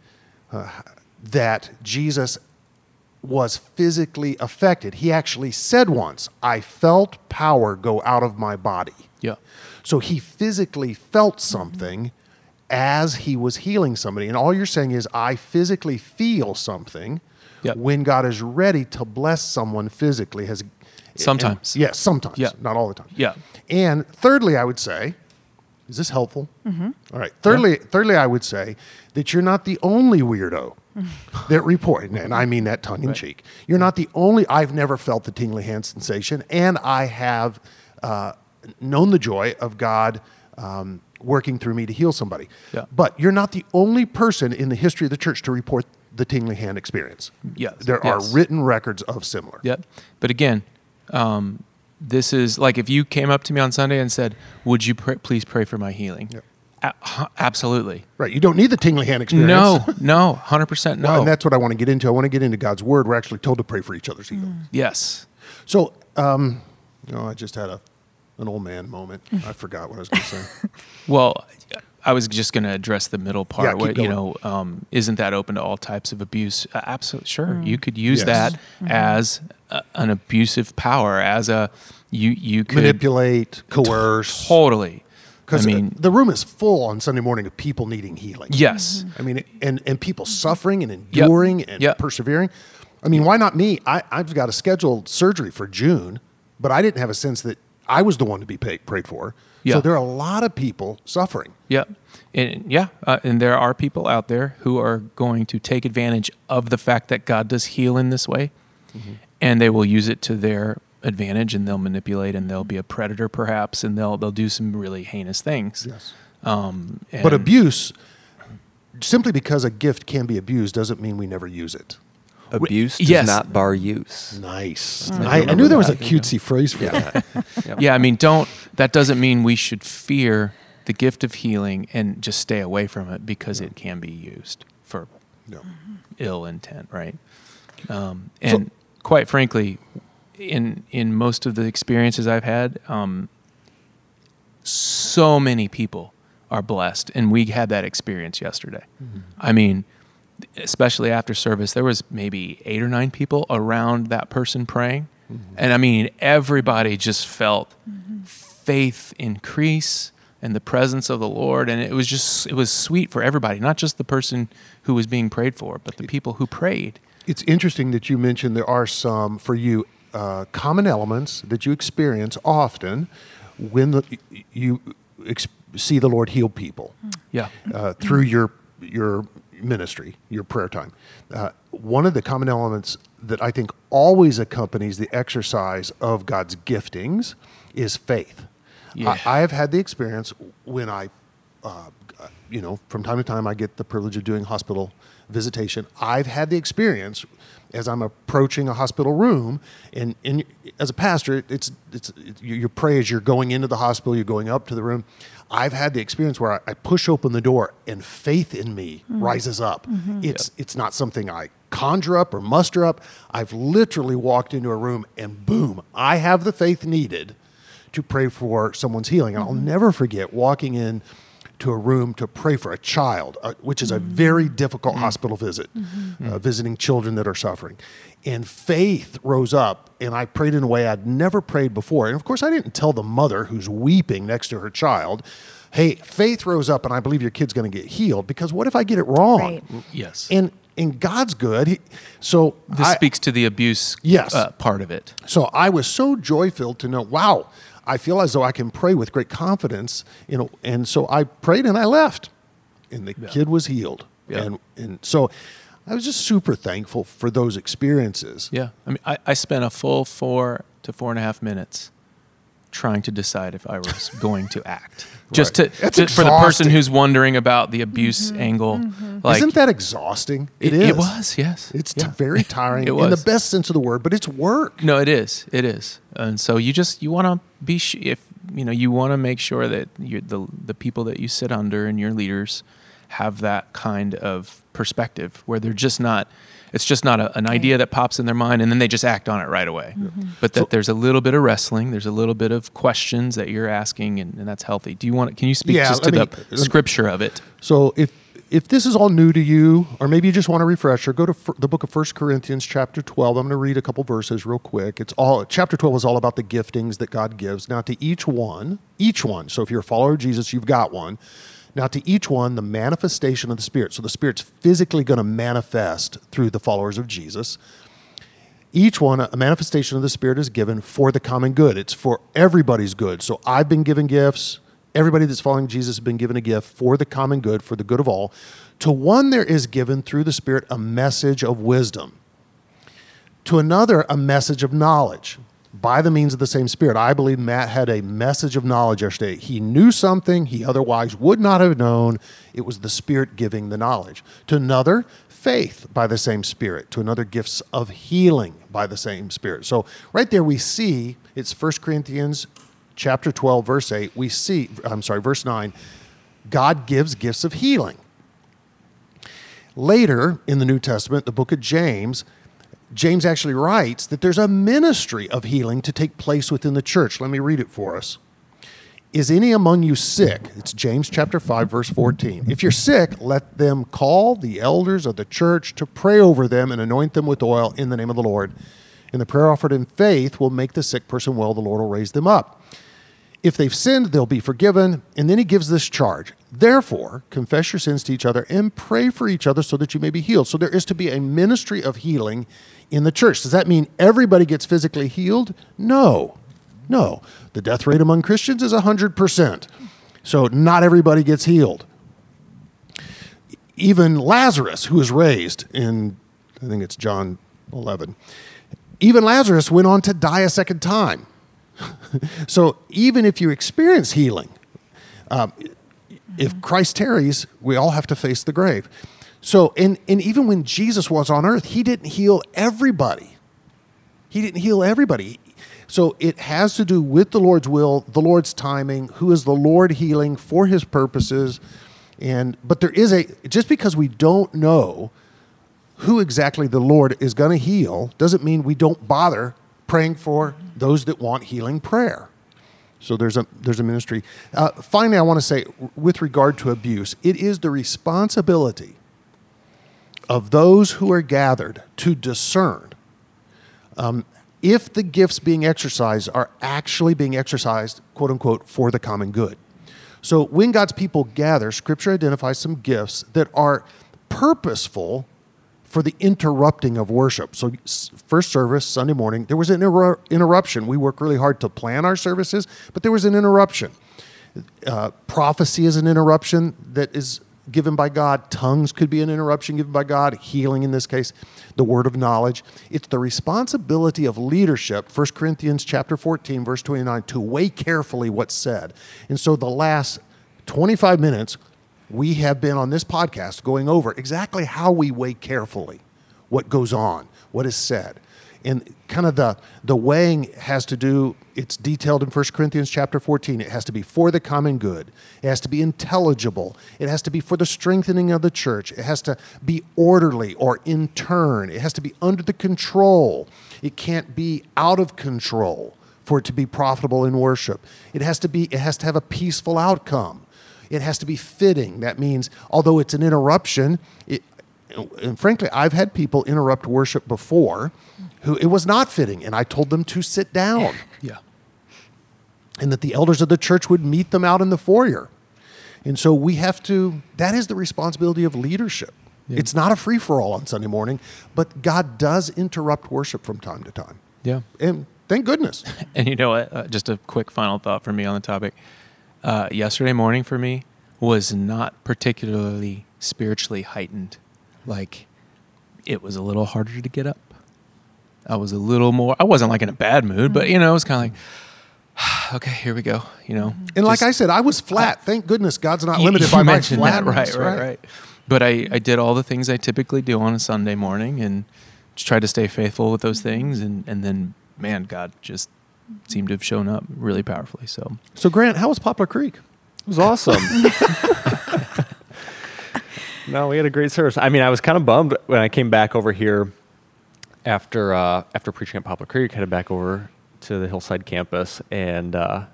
[SPEAKER 4] uh, that Jesus was physically affected. He actually said once, I felt power go out of my body.
[SPEAKER 1] Yeah.
[SPEAKER 4] So he physically felt something as he was healing somebody. And all you're saying is, I physically feel something
[SPEAKER 1] Yep.
[SPEAKER 4] when God is ready to bless someone physically. Has
[SPEAKER 1] Sometimes.
[SPEAKER 4] and- yes, sometimes.
[SPEAKER 1] Yeah.
[SPEAKER 4] Not all the time.
[SPEAKER 1] Yeah.
[SPEAKER 4] And thirdly, I would say, is this helpful? All right. Thirdly, thirdly, I would say that you're not the only weirdo [LAUGHS] that report, and I mean that tongue in cheek. You're not the only. I've never felt the tingly hand sensation, and I have uh, known the joy of God um, working through me to heal somebody.
[SPEAKER 1] Yeah.
[SPEAKER 4] But you're not the only person in the history of the church to report the tingly hand experience.
[SPEAKER 1] Yes.
[SPEAKER 4] There
[SPEAKER 1] Yes.
[SPEAKER 4] are written records of similar.
[SPEAKER 1] Yep. But again, um, this is like if you came up to me on Sunday and said, "Would you pray, please pray for my healing?"
[SPEAKER 4] Yep.
[SPEAKER 1] A- absolutely.
[SPEAKER 4] Right. You don't need the tingly hand experience.
[SPEAKER 1] No, [LAUGHS] no, hundred percent no.
[SPEAKER 4] Well, and that's what I want to get into. I want to get into God's word. We're actually told to pray for each other's healing.
[SPEAKER 1] yes.
[SPEAKER 4] So, um, no, I just had a an old man moment. I forgot what I was going to say. [LAUGHS]
[SPEAKER 1] Well, I was just going to address the middle part.
[SPEAKER 4] Yeah, keep
[SPEAKER 1] where, you know, um, isn't that open to all types of abuse? Uh, absolutely, sure. You could use
[SPEAKER 4] Yes.
[SPEAKER 1] that as a, an abusive power, as a you you could
[SPEAKER 4] Manipulate, coerce.
[SPEAKER 1] totally. I
[SPEAKER 4] Because
[SPEAKER 1] mean,
[SPEAKER 4] the room is full on Sunday morning of people needing healing.
[SPEAKER 1] yes,
[SPEAKER 4] I mean, and and people suffering and enduring and
[SPEAKER 1] Yep.
[SPEAKER 4] persevering. I mean, why not me? I, I've got a scheduled surgery for June, but I didn't have a sense that I was the one to be paid, prayed for.
[SPEAKER 1] Yeah.
[SPEAKER 4] So there are a lot of people suffering.
[SPEAKER 1] Yep. And yeah, uh, and there are people out there who are going to take advantage of the fact that God does heal in this way,
[SPEAKER 4] Mm-hmm.
[SPEAKER 1] and they will use it to their advantage, and they'll manipulate, and they'll be a predator perhaps, and they'll they'll do some really heinous things.
[SPEAKER 4] Yes.
[SPEAKER 1] Um,
[SPEAKER 4] But abuse, simply because a gift can be abused, doesn't mean we never use it.
[SPEAKER 2] Abuse does
[SPEAKER 1] yes.
[SPEAKER 2] not bar use.
[SPEAKER 4] Nice.
[SPEAKER 2] Mm.
[SPEAKER 4] I, I knew there was a
[SPEAKER 2] Remember
[SPEAKER 4] cutesy phrase for that. [LAUGHS] [LAUGHS]
[SPEAKER 1] Yeah, I mean, don't. That doesn't mean we should fear the gift of healing and just stay away from it because it can be used for
[SPEAKER 4] No.
[SPEAKER 1] ill intent, right? Um, and quite frankly, in in most of the experiences I've had, um, so many people are blessed, and we had that experience yesterday. I mean, especially after service, there was maybe eight or nine people around that person praying, and I mean, everybody just felt faith increase and the presence of the Lord, and it was just it was sweet for everybody, not just the person who was being prayed for, but the people who prayed.
[SPEAKER 4] It's interesting that you mentioned there are some for you uh, common elements that you experience often when the, you ex- see the Lord heal people.
[SPEAKER 1] Yeah.
[SPEAKER 4] uh, through your your ministry, your prayer time. Uh, one of the common elements that I think always accompanies the exercise of God's giftings is faith.
[SPEAKER 1] Yeah.
[SPEAKER 4] I, I have had the experience when I, uh, you know, from time to time I get the privilege of doing hospital visitation. I've had the experience as I'm approaching a hospital room, and, and as a pastor, it's, it's, it's you, you pray as you're going into the hospital, you're going up to the room. I've had the experience where I, I push open the door and faith in me mm-hmm. rises up. Mm-hmm. It's, it's not something I conjure up or muster up. I've literally walked into a room and boom, I have the faith needed to pray for someone's healing. And I'll mm-hmm. never forget walking in to a room to pray for a child, uh, which is a very difficult hospital visit, uh, visiting children that are suffering. And faith rose up, and I prayed in a way I'd never prayed before. And of course, I didn't tell the mother who's weeping next to her child, hey, faith rose up, and I believe your kid's going to get healed, because what if I get it wrong?
[SPEAKER 3] Right.
[SPEAKER 1] Yes.
[SPEAKER 4] And, and God's good. He- so
[SPEAKER 1] this
[SPEAKER 4] I-
[SPEAKER 1] speaks to the abuse
[SPEAKER 4] Yes.
[SPEAKER 1] uh, part of it.
[SPEAKER 4] so I was so joy filled to know, wow, I feel as though I can pray with great confidence, you know. And so I prayed and I left, and the kid was healed.
[SPEAKER 1] Yeah.
[SPEAKER 4] And and so I was just super thankful for those experiences.
[SPEAKER 1] Yeah. I mean, I, I spent a full four to four and a half minutes trying to decide if I was going to act. Just
[SPEAKER 4] Right.
[SPEAKER 1] to, to- for the person who's wondering about the abuse mm-hmm. angle. Mm-hmm. Like,
[SPEAKER 4] Isn't that exhausting?
[SPEAKER 1] it,
[SPEAKER 4] is.
[SPEAKER 1] it was, yes.
[SPEAKER 4] It's
[SPEAKER 1] Yeah.
[SPEAKER 4] t- very [LAUGHS] tiring
[SPEAKER 1] It was.
[SPEAKER 4] in the best sense of the word, but it's work.
[SPEAKER 1] No, it is. It is. And so you just you want to be sh- if you know you want to make sure that you the the people that you sit under and your leaders have that kind of perspective where they're just not it's just not a, an idea that pops in their mind and then they just act on it right away. Mm-hmm. But that there's a little bit of wrestling, there's a little bit of questions that you're asking and, and that's healthy. Do you want to, can you speak
[SPEAKER 4] Yeah,
[SPEAKER 1] just to
[SPEAKER 4] let
[SPEAKER 1] the
[SPEAKER 4] me- let me-
[SPEAKER 1] scripture of it?
[SPEAKER 4] So if if this is all new to you, or maybe you just want a refresher, go to fir- the book of First Corinthians, chapter twelve. I'm going to read a couple verses real quick. It's all chapter twelve is all about the giftings that God gives. Now to each one, each one. So if you're a follower of Jesus, you've got one. Now to each one, the manifestation of the Spirit. So the Spirit's physically going to manifest through the followers of Jesus. Each one, a manifestation of the Spirit is given for the common good. It's for everybody's good. So I've been given gifts. Everybody that's following Jesus has been given a gift for the common good, for the good of all. To one, there is given through the Spirit a message of wisdom. To another, a message of knowledge by the means of the same Spirit. I believe Matt had a message of knowledge yesterday. He knew something he otherwise would not have known. It was the Spirit giving the knowledge. To another, faith by the same Spirit. To another, gifts of healing by the same Spirit. So right there we see it's 1 Corinthians chapter 12, verse 8. We see, I'm sorry, verse 9. God gives gifts of healing. Later in the New Testament, the book of James, James actually writes that there's a ministry of healing to take place within the church. Let me read it for us. Is any among you sick? It's James chapter 5 verse 14. If you're sick, let them call the elders of the church to pray over them and anoint them with oil in the name of the Lord. And the prayer offered in faith will make the sick person well, the Lord will raise them up. If they've sinned, they'll be forgiven. And then he gives this charge. Therefore, confess your sins to each other and pray for each other so that you may be healed. So there is to be a ministry of healing in the church. Does that mean everybody gets physically healed? No. No. The death rate among Christians is 100%. So not everybody gets healed. Even Lazarus, who was raised in, I think it's John 11, even Lazarus went on to die a second time. [LAUGHS] so even if you experience healing, um, if Christ tarries, we all have to face the grave. So, and, and even when Jesus was on earth, he didn't heal everybody. He didn't heal everybody. So it has to do with the Lord's will, the Lord's timing, who is the Lord healing for his purposes. And but there is a just because we don't know who exactly the Lord is going to heal doesn't mean we don't bother praying for those that want healing prayer. So there's a there's a ministry. Uh, finally, I want to say, with regard to abuse, it is the responsibility of those who are gathered to discern um, if the gifts being exercised are actually being exercised, quote unquote, for the common good. So when God's people gather, Scripture identifies some gifts that are purposeful for the interrupting of worship. So, first service, Sunday morning, there was an inter- interruption. We work really hard to plan our services, but there was an interruption. Uh, prophecy is an interruption that is given by God. Tongues could be an interruption given by God. Healing, in this case, the word of knowledge. It's the responsibility of leadership, 1 Corinthians chapter 14, verse 29, to weigh carefully what's said. And so the last 25 minutes, we have been on this podcast going over exactly how we weigh carefully what goes on, what is said. And kind of the, the weighing has to do, it's detailed in 1 Corinthians chapter 14. It has to be for the common good. It has to be intelligible. It has to be for the strengthening of the church. It has to be orderly or in turn. It has to be under the control. It can't be out of control for it to be profitable in worship. It has to be, it has to have a peaceful outcome. It has to be fitting. That means, although it's an interruption, it, and frankly, I've had people interrupt worship before who it was not fitting, and I told them to sit down. [LAUGHS]
[SPEAKER 1] Yeah.
[SPEAKER 4] And that the elders of the church would meet them out in the foyer. And so we have to, that is the responsibility of leadership. Yeah. It's not a free for all on Sunday morning, but God does interrupt worship from time to time.
[SPEAKER 1] Yeah.
[SPEAKER 4] And thank goodness. [LAUGHS]
[SPEAKER 1] And you know what? Uh, just a quick final thought for me on the topic. Uh, yesterday morning for me was not particularly spiritually heightened. Like, it was a little harder to get up. I was a little more. I wasn't like in a bad mood, but you know, it was kind of like, [SIGHS] okay, here we go. You know,
[SPEAKER 4] and just, like I said, I was flat. Thank goodness God's not limited you, by my flat.
[SPEAKER 1] Right, right, right. But I, I did all the things I typically do on a Sunday morning, and just tried to stay faithful with those things. And and then, man, God just seemed to have shown up really powerfully. So,
[SPEAKER 4] so Grant, how was Poplar Creek?
[SPEAKER 2] It was awesome. [LAUGHS] [LAUGHS] no, we had a great service. I mean, I was kind of bummed when I came back over here after uh, after preaching at Poplar Creek, headed back over to the Hillside campus, and uh,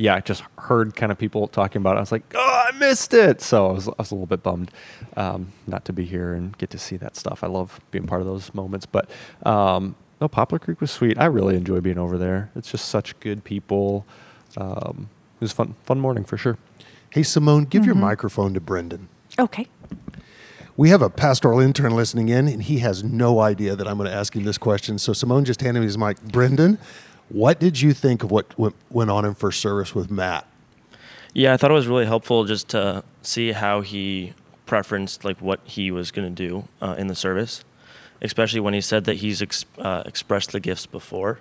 [SPEAKER 2] yeah, I just heard kind of people talking about it. I was like, oh, I missed it. So I was, I was a little bit bummed um, not to be here and get to see that stuff. I love being part of those moments. But um, no, Poplar Creek was sweet. I really enjoy being over there. It's just such good people. Um, it was fun, fun morning for sure.
[SPEAKER 4] Hey, Simone, give mm-hmm. your microphone to Brendan.
[SPEAKER 3] Okay.
[SPEAKER 4] We have a pastoral intern listening in, and he has no idea that I'm going to ask him this question. So Simone just handed me his mic. Brendan, what did you think of what went on in first service with Matt?
[SPEAKER 5] Yeah, I thought it was really helpful just to see how he preferenced like what he was going to do uh, in the service, especially when he said that he's ex- uh, expressed the gifts before.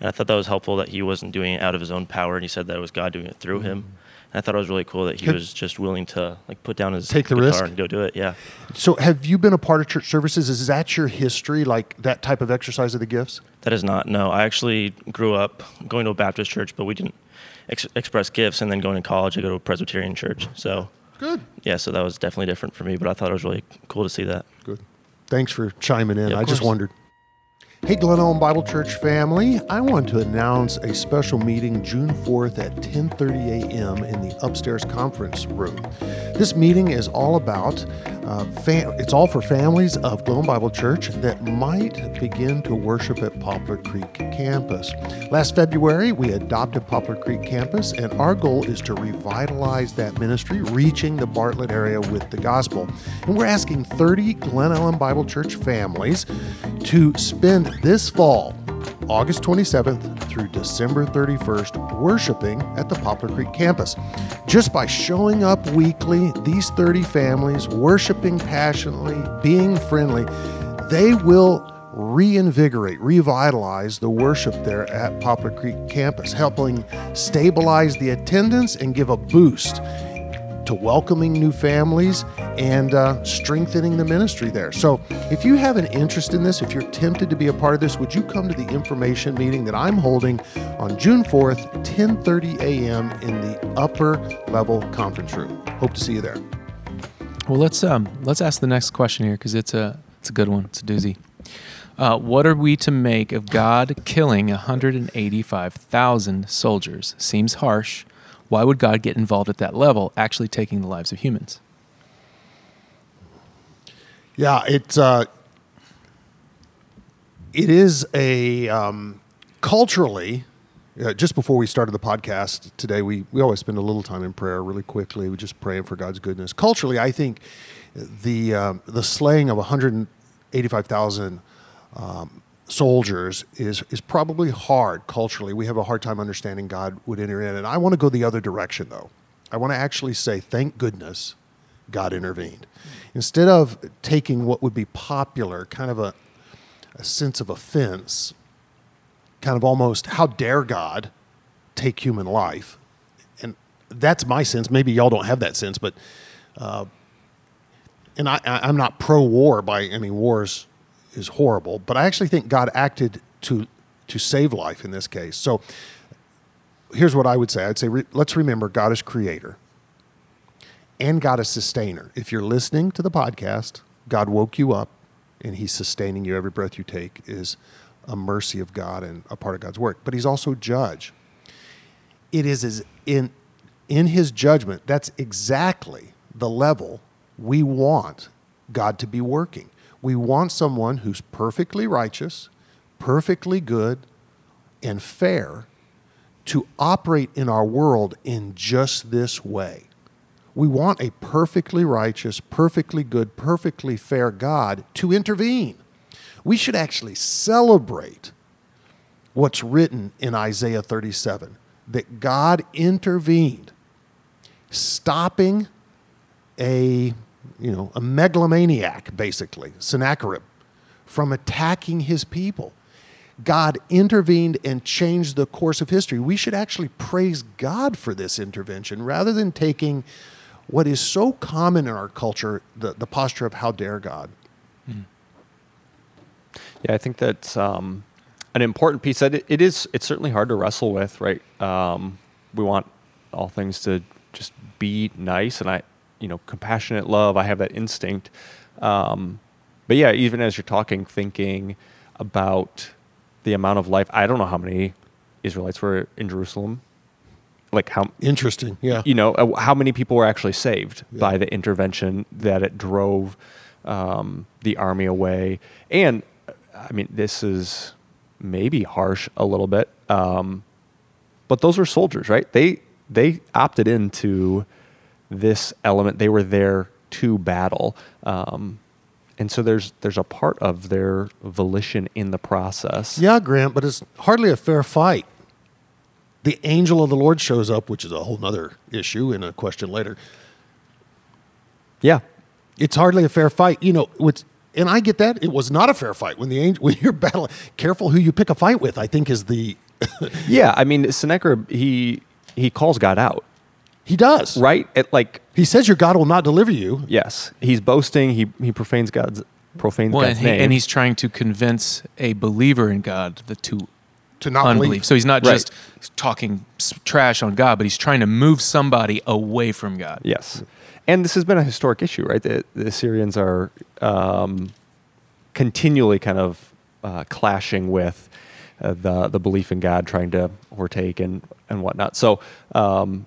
[SPEAKER 5] And I thought that was helpful that he wasn't doing it out of his own power, and he said that it was God doing it through him. I thought it was really cool that he Could was just willing to like put down his
[SPEAKER 4] take the
[SPEAKER 5] guitar
[SPEAKER 4] risk
[SPEAKER 5] and go do it. Yeah.
[SPEAKER 4] So, have you been a part of church services? Is that your history, like that type of exercise of the gifts?
[SPEAKER 5] That is not. No, I actually grew up going to a Baptist church, but we didn't ex- express gifts. And then going to college, I go to a Presbyterian church. So
[SPEAKER 4] good.
[SPEAKER 5] Yeah, so that was definitely different for me, but I thought it was really cool to see that.
[SPEAKER 4] Good. Thanks for chiming in. Yeah, I just wondered. Hey, Glen Ellyn Bible Church family, I want to announce a special meeting June 4th at 10:30 a.m. in the upstairs conference room. This meeting is all about uh, fam- it's all for families of Glen Ellyn Bible Church that might begin to worship at Poplar Creek campus. Last February, we adopted Poplar Creek campus, and our goal is to revitalize that ministry, reaching the Bartlett area with the gospel. And we're asking 30 Glen Ellyn Bible Church families to spend this fall, August 27th through December 31st, worshiping at the Poplar Creek campus. Just by showing up weekly, these 30 families worshiping passionately, being friendly, they will reinvigorate, revitalize the worship there at Poplar Creek campus, helping stabilize the attendance and give a boost to welcoming new families and uh, strengthening the ministry there. So, if you have an interest in this, if you're tempted to be a part of this, would you come to the information meeting that I'm holding on June 4th, 10:30 a.m. in the upper level conference room? Hope to see you there.
[SPEAKER 1] Well, let's um, let's ask the next question here because it's a it's a good one. It's a doozy. Uh, what are we to make of God killing 185,000 soldiers? Seems harsh. Why would God get involved at that level, actually taking the lives of humans?
[SPEAKER 4] Yeah, it's uh, it is a um, culturally. Uh, just before we started the podcast today, we, we always spend a little time in prayer really quickly. We just praying for God's goodness. Culturally, I think the um, the slaying of 185,000 um, soldiers is is probably hard culturally. We have a hard time understanding God would enter in, and I want to go the other direction though. I want to actually say, thank goodness God intervened. Instead of taking what would be popular, kind of a, a sense of offense, kind of almost, how dare God take human life? And that's my sense. Maybe y'all don't have that sense, but, uh, and I, I'm not pro war by any wars is horrible, but I actually think God acted to to save life in this case. So here's what I would say. I'd say re- let's remember God is creator and God is sustainer. If you're listening to the podcast, God woke you up and he's sustaining you every breath you take is a mercy of God and a part of God's work. But he's also judge. It is as in in his judgment, that's exactly the level we want God to be working. We want someone who's perfectly righteous, perfectly good, and fair to operate in our world in just this way. We want a perfectly righteous, perfectly good, perfectly fair God to intervene. We should actually celebrate what's written in Isaiah 37 that God intervened, stopping a you know, a megalomaniac, basically, Sennacherib, from attacking his people. God intervened and changed the course of history. We should actually praise God for this intervention rather than taking what is so common in our culture, the, the posture of how dare God.
[SPEAKER 2] Yeah, I think that's um, an important piece. That it, it is. It's certainly hard to wrestle with, right? Um, we want all things to just be nice, and I, you know, compassionate love. I have that instinct. Um, but yeah, even as you're talking, thinking about the amount of life. I don't know how many Israelites were in Jerusalem. Like how
[SPEAKER 4] Interesting. Yeah.
[SPEAKER 2] you know uh, how many people were actually saved
[SPEAKER 4] Yeah.
[SPEAKER 2] by the intervention that it drove um, the army away and uh, i mean this is maybe harsh a little bit um, but those were soldiers right they they opted into this element they were there to battle um, and so there's there's a part of their volition in the process
[SPEAKER 4] Yeah, Grant, but it's hardly a fair fight. The angel of the Lord shows up, which is a whole other issue and a question later.
[SPEAKER 2] yeah
[SPEAKER 4] It's hardly a fair fight. You know, what's, and I get that. It was not a fair fight when the angel, [LAUGHS] when you're battling. Careful who you pick a fight with, I think is the, [LAUGHS]
[SPEAKER 2] yeah i mean sennacherib he he calls god out
[SPEAKER 4] he does.
[SPEAKER 2] right it like
[SPEAKER 4] He says your God will not deliver you.
[SPEAKER 2] Yes, he's boasting. He he profanes God's profanes
[SPEAKER 1] Well, and,
[SPEAKER 2] God's
[SPEAKER 1] he,
[SPEAKER 2] name,
[SPEAKER 1] and he's trying to convince a believer in God the to
[SPEAKER 4] To not
[SPEAKER 1] unbelief.
[SPEAKER 4] believe.
[SPEAKER 1] So he's not
[SPEAKER 2] Right.
[SPEAKER 1] just talking s- trash on God, but he's trying to move somebody away from God.
[SPEAKER 2] yes, and this has been a historic issue, right? The, the Assyrians are um, continually kind of uh, clashing with uh, the the belief in God, trying to overtake and and whatnot. So. Um,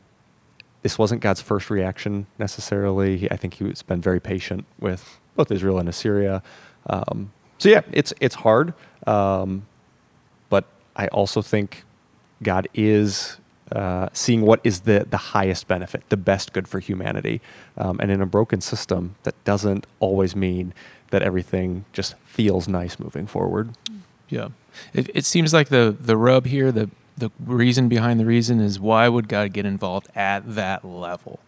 [SPEAKER 2] this wasn't God's first reaction necessarily. I think he's been very patient with both Israel and Assyria. Um, so yeah, it's it's hard, um, but I also think God is uh, seeing what is the the highest benefit, the best good for humanity, um, and in a broken system, that doesn't always mean that everything just feels nice moving forward.
[SPEAKER 1] Yeah. It, it seems like the the rub here, the the reason behind the reason is why would God get involved at that level?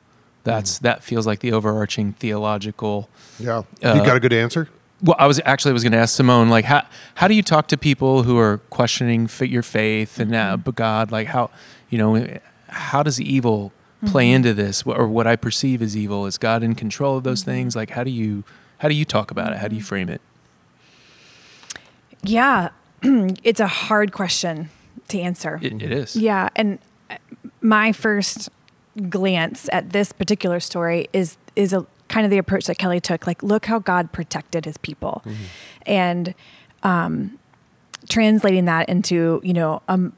[SPEAKER 1] That's hmm. that feels like the overarching theological.
[SPEAKER 4] Yeah.
[SPEAKER 1] Uh,
[SPEAKER 4] you got a good answer?
[SPEAKER 1] Well, I was actually I was going to ask Simone like how how do you talk to people who are questioning fa- your faith and uh, mm-hmm. but God like how you know how does evil play mm-hmm. into this or what I perceive as evil? Is God in control of those mm-hmm. things? Like how do you how do you talk about it? How do you frame it?
[SPEAKER 3] Yeah, [CLEARS THROAT] it's a hard question to answer.
[SPEAKER 1] It, it is.
[SPEAKER 3] Yeah, and my first glance at this particular story is is a kind of the approach that Kelly took. Like, look how God protected His people, and um, translating that into you know um,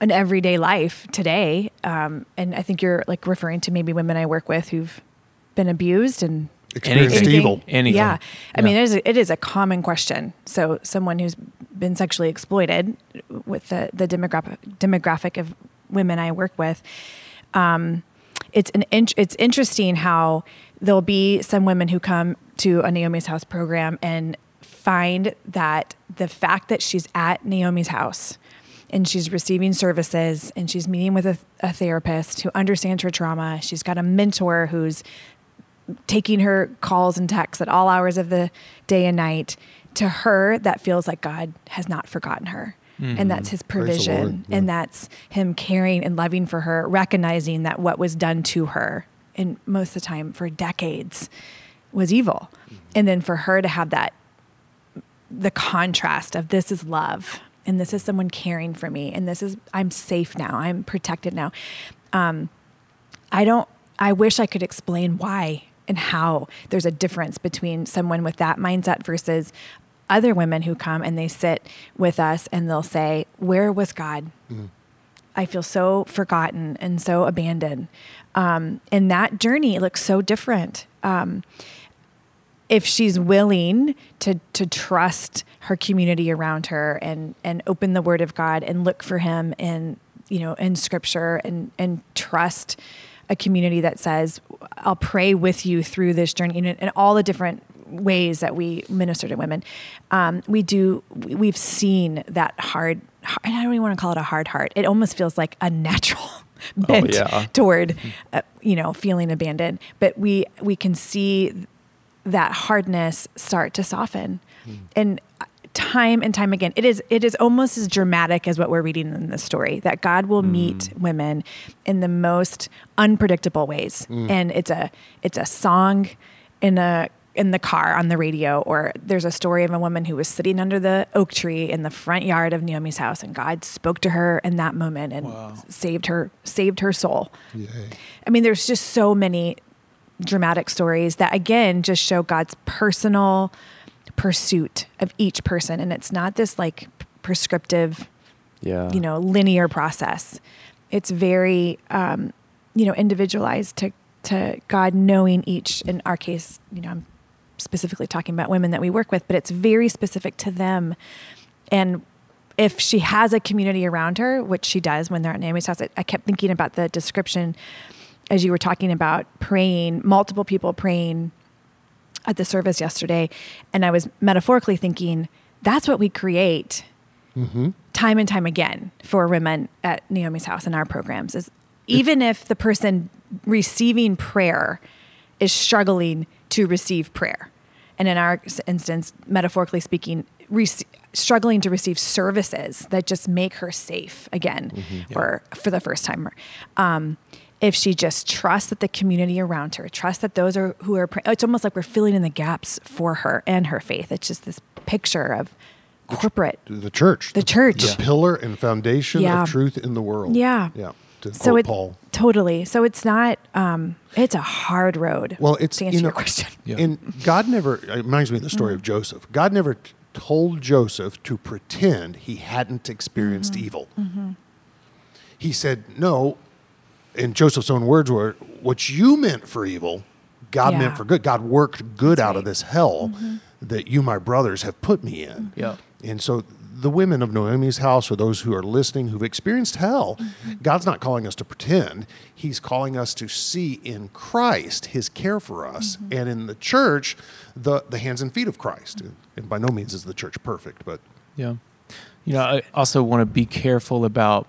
[SPEAKER 3] an everyday life today. Um, and I think you're like referring to maybe women I work with who've been abused and
[SPEAKER 4] Experienced
[SPEAKER 1] Anything.
[SPEAKER 4] evil.
[SPEAKER 1] Anything.
[SPEAKER 3] yeah, I
[SPEAKER 1] Yeah.
[SPEAKER 3] mean, it is, a, it is a common question. So, someone who's been sexually exploited, with the the demographic demographic of women I work with, um, it's an int- it's interesting how there'll be some women who come to a Naomi's House program and find that the fact that she's at Naomi's house and she's receiving services and she's meeting with a, a therapist who understands her trauma. She's got a mentor who's taking her calls and texts at all hours of the day and night. To her, that feels like God has not forgotten her. And that's his provision.
[SPEAKER 4] Yeah.
[SPEAKER 3] And that's him caring and loving for her, recognizing that what was done to her, and most of the time for decades, was evil. And then for her to have that, the contrast of this is love and this is someone caring for me and this is, I'm safe now, I'm protected now. Um, I don't, I wish I could explain why and how there's a difference between someone with that mindset versus other women who come and they sit with us and they'll say, Where was God? I feel so forgotten and so abandoned. Um, and that journey looks so different. Um, if she's willing to to trust her community around her and and open the word of God and look for him in you know in scripture and and trust a community that says I'll pray with you through this journey and, and all the different ways that we minister to women. Um, we do we- we've seen that hard and I don't even want to call it a hard heart. It almost feels like a natural [LAUGHS] bent
[SPEAKER 2] yeah.
[SPEAKER 3] toward uh, you know feeling abandoned. But we we can see that hardness start to soften. And uh, time and time again it is it is almost as dramatic as what we're reading in this story that god will meet women in the most unpredictable ways. And it's a it's a song in a in the car on the radio or there's a story of a woman who was sitting under the oak tree in the front yard of Naomi's house and God spoke to her in that moment and saved her saved her soul.
[SPEAKER 4] Yay.
[SPEAKER 3] I mean there's just so many dramatic stories that again just show God's personal pursuit of each person and it's not this like prescriptive
[SPEAKER 2] Yeah.
[SPEAKER 3] you know linear process it's very um, you know individualized to to god knowing each in our case you know i'm specifically talking about women that we work with but it's very specific to them. And if she has a community around her which she does when they're at naomi's house I, kept thinking about the description as you were talking about praying multiple people praying at the service yesterday. And i was metaphorically thinking that's what we create mm-hmm. time and time again for women at Naomi's house in our programs is even if the person receiving prayer is struggling to receive prayer. And in our instance, metaphorically speaking, rec- struggling to receive services that just make her safe again or for the first time. Um, if she just trusts that the community around her, trusts that those are who are, pray- it's almost like we're filling in the gaps for her and her faith. It's just this picture of corporate
[SPEAKER 4] The church.
[SPEAKER 3] The church.
[SPEAKER 4] The pillar and foundation
[SPEAKER 3] Yeah.
[SPEAKER 4] of truth in the world.
[SPEAKER 3] Yeah.
[SPEAKER 4] Yeah. To
[SPEAKER 3] so
[SPEAKER 4] quote
[SPEAKER 3] it
[SPEAKER 4] Paul.
[SPEAKER 3] Totally. So it's not. Um, it's a hard road.
[SPEAKER 4] Well, it's
[SPEAKER 3] to answer
[SPEAKER 4] you know,
[SPEAKER 3] your question.
[SPEAKER 1] Yeah.
[SPEAKER 4] And God never it reminds me of the story
[SPEAKER 3] Mm-hmm.
[SPEAKER 4] of Joseph. God never t- told Joseph to pretend he hadn't experienced
[SPEAKER 3] Mm-hmm.
[SPEAKER 4] evil. He said, "No." And Joseph's own words were, "What you meant for evil, God
[SPEAKER 3] Yeah.
[SPEAKER 4] meant for good. God worked good out of this hell
[SPEAKER 3] Mm-hmm.
[SPEAKER 4] that you, my brothers, have put me in."
[SPEAKER 1] Yeah.
[SPEAKER 4] And so the women of Naomi's house, or those who are listening who've experienced hell,
[SPEAKER 3] Mm-hmm.
[SPEAKER 4] God's not calling us to pretend. He's calling us to see in Christ his care for us,
[SPEAKER 3] Mm-hmm.
[SPEAKER 4] and in the church, the, the hands and feet of Christ. And by no means is the church perfect, but
[SPEAKER 1] Yeah. You know, I also want to be careful about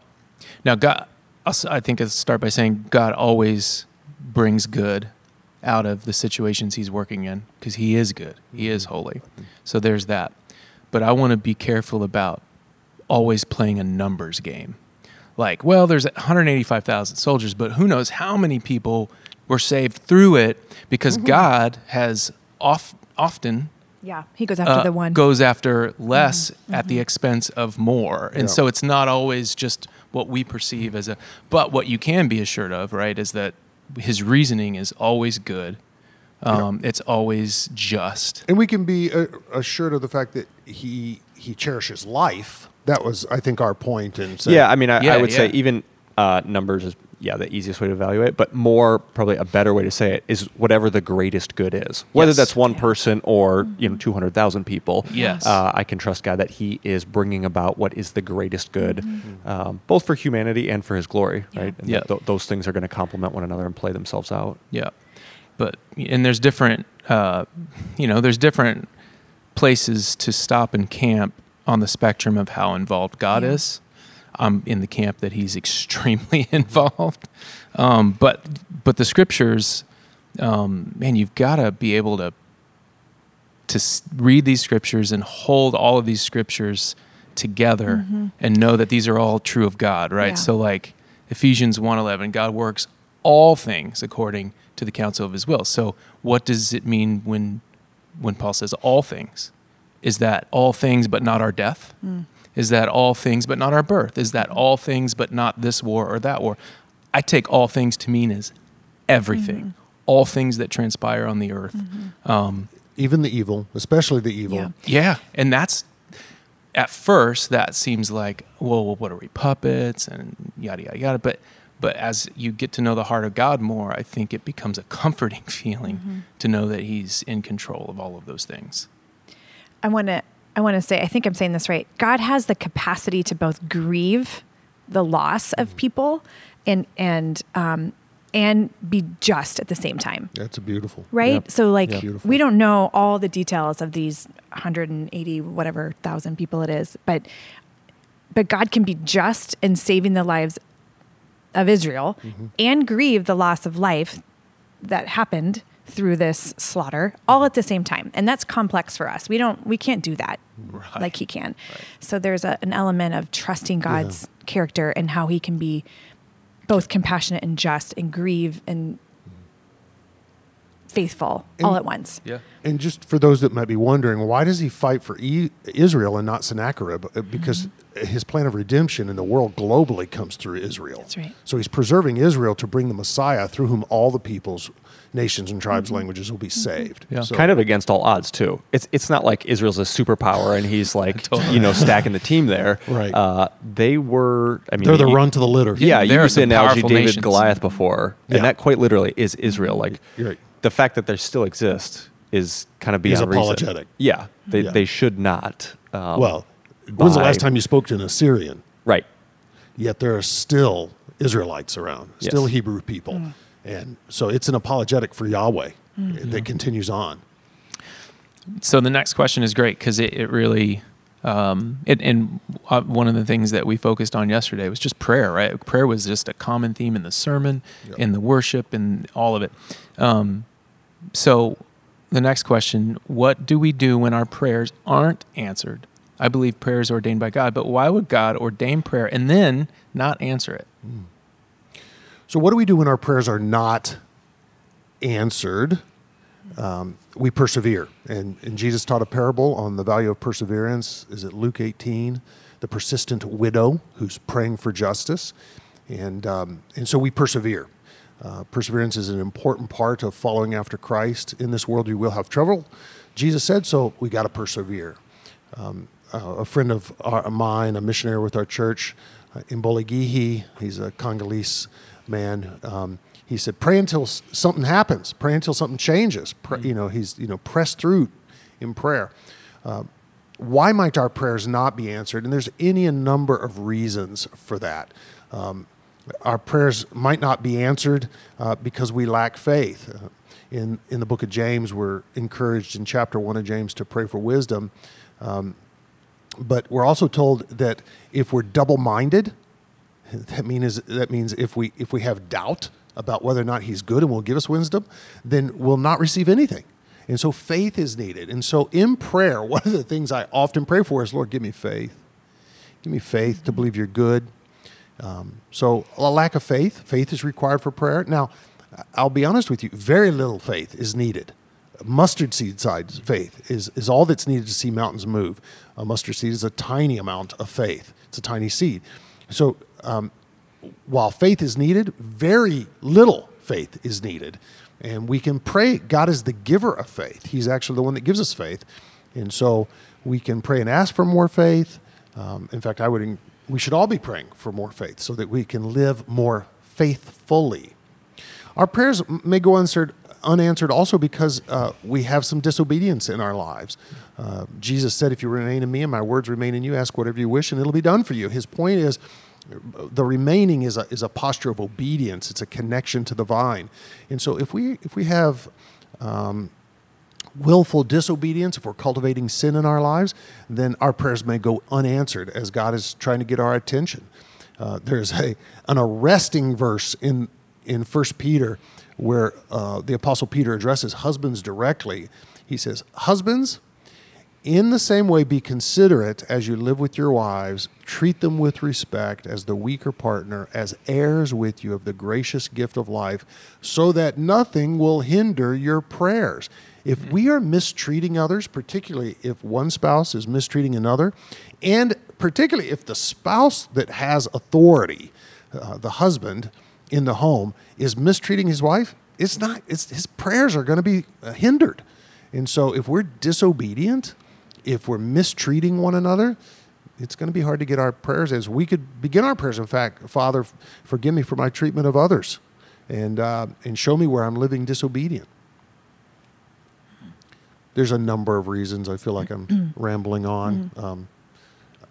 [SPEAKER 1] now. God, I think I start by saying God always brings good out of the situations He's working in because He is good. He is holy. So there's that. But I want to be careful about always playing a numbers game. like, well, there's 185,000 soldiers, but who knows how many people were saved through it because mm-hmm. God has off, often
[SPEAKER 3] Yeah. He goes after
[SPEAKER 1] uh,
[SPEAKER 3] the one.
[SPEAKER 1] goes after less mm-hmm. at the mm-hmm. expense of more. And
[SPEAKER 4] Yeah.
[SPEAKER 1] so it's not always just what we perceive as a, but what you can be assured of, right, is that his reasoning is always good. Um, It's always just.
[SPEAKER 4] And we can be uh, assured of the fact that he he cherishes life. That was, I think, our point in saying.
[SPEAKER 2] Yeah, I mean, I,
[SPEAKER 1] Yeah,
[SPEAKER 2] I would say even uh, numbers is yeah the easiest way to evaluate, but more probably a better way to say it is whatever the greatest good is. Whether
[SPEAKER 1] Yes.
[SPEAKER 2] that's one person or you know two hundred thousand people.
[SPEAKER 1] Yes.
[SPEAKER 2] uh, I can trust God that He is bringing about what is the greatest good,
[SPEAKER 1] Mm-hmm.
[SPEAKER 2] um, both for humanity and for His glory. Right. And
[SPEAKER 1] Yeah.
[SPEAKER 2] th- those things are going to complement one another and play themselves out.
[SPEAKER 1] Yeah, but and there's different, uh, you know, there's different places to stop and camp on the spectrum of how involved God
[SPEAKER 3] Yeah.
[SPEAKER 1] is. I'm in the camp that He's [LAUGHS] extremely [LAUGHS] involved, um, but but the scriptures, um, man, you've got to be able to to read these scriptures and hold all of these scriptures together and know that these are all true of God, right?
[SPEAKER 3] Yeah.
[SPEAKER 1] So like Ephesians 1:11, God works all things according to the counsel of his will. So what does it mean when when Paul says all things? Is that all things but not our death? Hmm. Is that all things but not our birth? Is that all things but not this war or that war? I take all things to mean as everything. Mm-hmm. All things that transpire on the earth. Mm-hmm. Um,
[SPEAKER 4] Even the evil, especially the evil.
[SPEAKER 3] Yeah.
[SPEAKER 1] yeah, and that's at first that seems like, well, what are we puppets and yada yada yada. But but as you get to know the heart of God more, I think it becomes a comforting [LAUGHS] feeling to know that He's in control of all of those things.
[SPEAKER 3] I want to I want to say I think I'm saying this right. God has the capacity to both grieve the loss of people and and um, and be just at the same time.
[SPEAKER 4] That's a beautiful.
[SPEAKER 3] Right?
[SPEAKER 2] Yep.
[SPEAKER 3] So like
[SPEAKER 2] Yep.
[SPEAKER 3] We don't know all the details of these 180 whatever thousand people it is, but but God can be just in saving the lives of Israel mm-hmm. and grieve the loss of life that happened through this slaughter all at the same time. And that's complex for us. We don't we can't do that
[SPEAKER 1] Right.
[SPEAKER 3] like he can. So there's a, an element of trusting God's character and how he can be both compassionate and just and grieve and faithful all at once.
[SPEAKER 1] Yeah.
[SPEAKER 4] And just for those that might be wondering, why does he fight for e- Israel and not Sennacherib? Uh, Because his plan of redemption in the world globally comes through Israel.
[SPEAKER 3] That's right.
[SPEAKER 4] So he's preserving Israel to bring the Messiah through whom all the peoples, nations, and tribes, languages will be saved.
[SPEAKER 1] Yeah.
[SPEAKER 4] So,
[SPEAKER 2] kind of against all odds too. It's it's not like Israel's a superpower and he's [LAUGHS] like
[SPEAKER 1] Totally.
[SPEAKER 2] you know stacking the team there.
[SPEAKER 4] Right.
[SPEAKER 2] Uh, they were. I mean,
[SPEAKER 4] they're the
[SPEAKER 2] you-
[SPEAKER 4] run to the litter.
[SPEAKER 2] Yeah, you
[SPEAKER 1] There are
[SPEAKER 2] used the analogy David
[SPEAKER 1] nations.
[SPEAKER 2] Goliath before,
[SPEAKER 4] Yeah.
[SPEAKER 2] and that quite literally is Israel. Like
[SPEAKER 4] You're right.
[SPEAKER 2] The fact that they still exist is kind of
[SPEAKER 4] Is
[SPEAKER 2] beyond reason.
[SPEAKER 4] apologetic.
[SPEAKER 2] Yeah, they
[SPEAKER 4] Yeah.
[SPEAKER 2] they should not. Um,
[SPEAKER 4] Well, when's the last time you spoke to an Assyrian?
[SPEAKER 2] Right.
[SPEAKER 4] Yet there are still Israelites around,
[SPEAKER 2] Yes.
[SPEAKER 4] still Hebrew people. And so it's an apologetic for Yahweh that continues on.
[SPEAKER 1] so the next question is great because it, it really um, it, and uh, one of the things that we focused on yesterday was just prayer right? Prayer was just a common theme in the sermon
[SPEAKER 4] Yep.
[SPEAKER 1] in the worship and all of it. Um, so the next question what do we do when our prayers aren't answered? I believe prayer is ordained by god but why would god ordain prayer and then not answer it?
[SPEAKER 4] So, what do we do when our prayers are not answered? Um, we persevere. And, and Jesus taught a parable on the value of perseverance. Is it Luke 18? The persistent widow who's praying for justice. And, um, and so we persevere. Uh, perseverance is an important part of following after Christ. In this world, you will have trouble. Jesus said so. We got to persevere. Um, uh, a friend of our, mine, a missionary with our church, uh, Imboligihi, he's a Congolese man. Um, he said, "Pray until something happens. Pray until something changes. Pray, You know, he's you know press through in prayer." Uh, why might our prayers not be answered? And there's any a number of reasons for that. Um, our prayers might not be answered uh, because we lack faith. Uh, in in the book of James, we're encouraged in chapter one of James to pray for wisdom, um, but we're also told that if we're double-minded, [LAUGHS] that means that means if we if we have doubt about whether or not He's good and will give us wisdom, then we'll not receive anything. And so faith is needed. And so in prayer, [LAUGHS] one of the things I often pray for is, Lord, give me faith. Give me faith to believe you're good. Um, so a lack of faith, faith is required for prayer. Now, I'll be honest with you, very little faith is needed. Mustard seed size faith is, is all that's needed to see mountains move. A mustard seed is a tiny amount of faith. It's a tiny seed. So um, while faith is needed, very little faith is needed. And we can pray. God is the giver of faith. He's actually the one that gives us faith. And so we can pray and ask for more faith. Um, in fact, I would. We should all be praying for more faith so that we can live more faithfully. Our prayers may go unanswered, unanswered also because uh, we have some disobedience in our lives. Uh, Jesus said, If you remain in me and my words remain in you, ask whatever you wish and it'll be done for you. His point is, the remaining is a, is a posture of obedience. It's a connection to the vine. And so if we, if we have um, willful disobedience, if we're cultivating sin in our lives, then our prayers may go unanswered as God is trying to get our attention. Uh, there's a, an arresting verse in, in 1 Peter where uh, the Apostle Peter addresses husbands directly. He says, Husbands, in the same way, be considerate as you live with your wives. Treat them with respect as the weaker partner, as heirs with you of the gracious gift of life, so that nothing will hinder your prayers. If we are mistreating others, particularly if one spouse is mistreating another, and particularly if the spouse that has authority, uh, the husband in the home, is mistreating his wife, it's not. It's, his prayers are going to be hindered. And so, if we're disobedient, if we're mistreating one another, it's going to be hard to get our prayers as we could begin our prayers. In fact, Father, forgive me for my treatment of others, and uh, and show me where I'm living disobedient there's a number of reasons. I feel like I'm [CLEARS THROAT] rambling on. Um,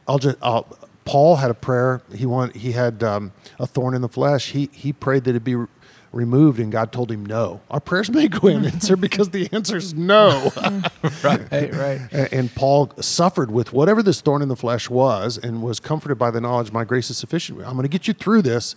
[SPEAKER 4] I'll just. I'll, Paul had a prayer. He want. He had um, a thorn in the flesh. He he prayed that it be removed, and God told him no. Our prayers may go unanswered because the answer is no. [LAUGHS]
[SPEAKER 1] right, right.
[SPEAKER 4] and, and Paul suffered with whatever this thorn in the flesh was, and was comforted by the knowledge, "My grace is sufficient. I'm going to get you through this."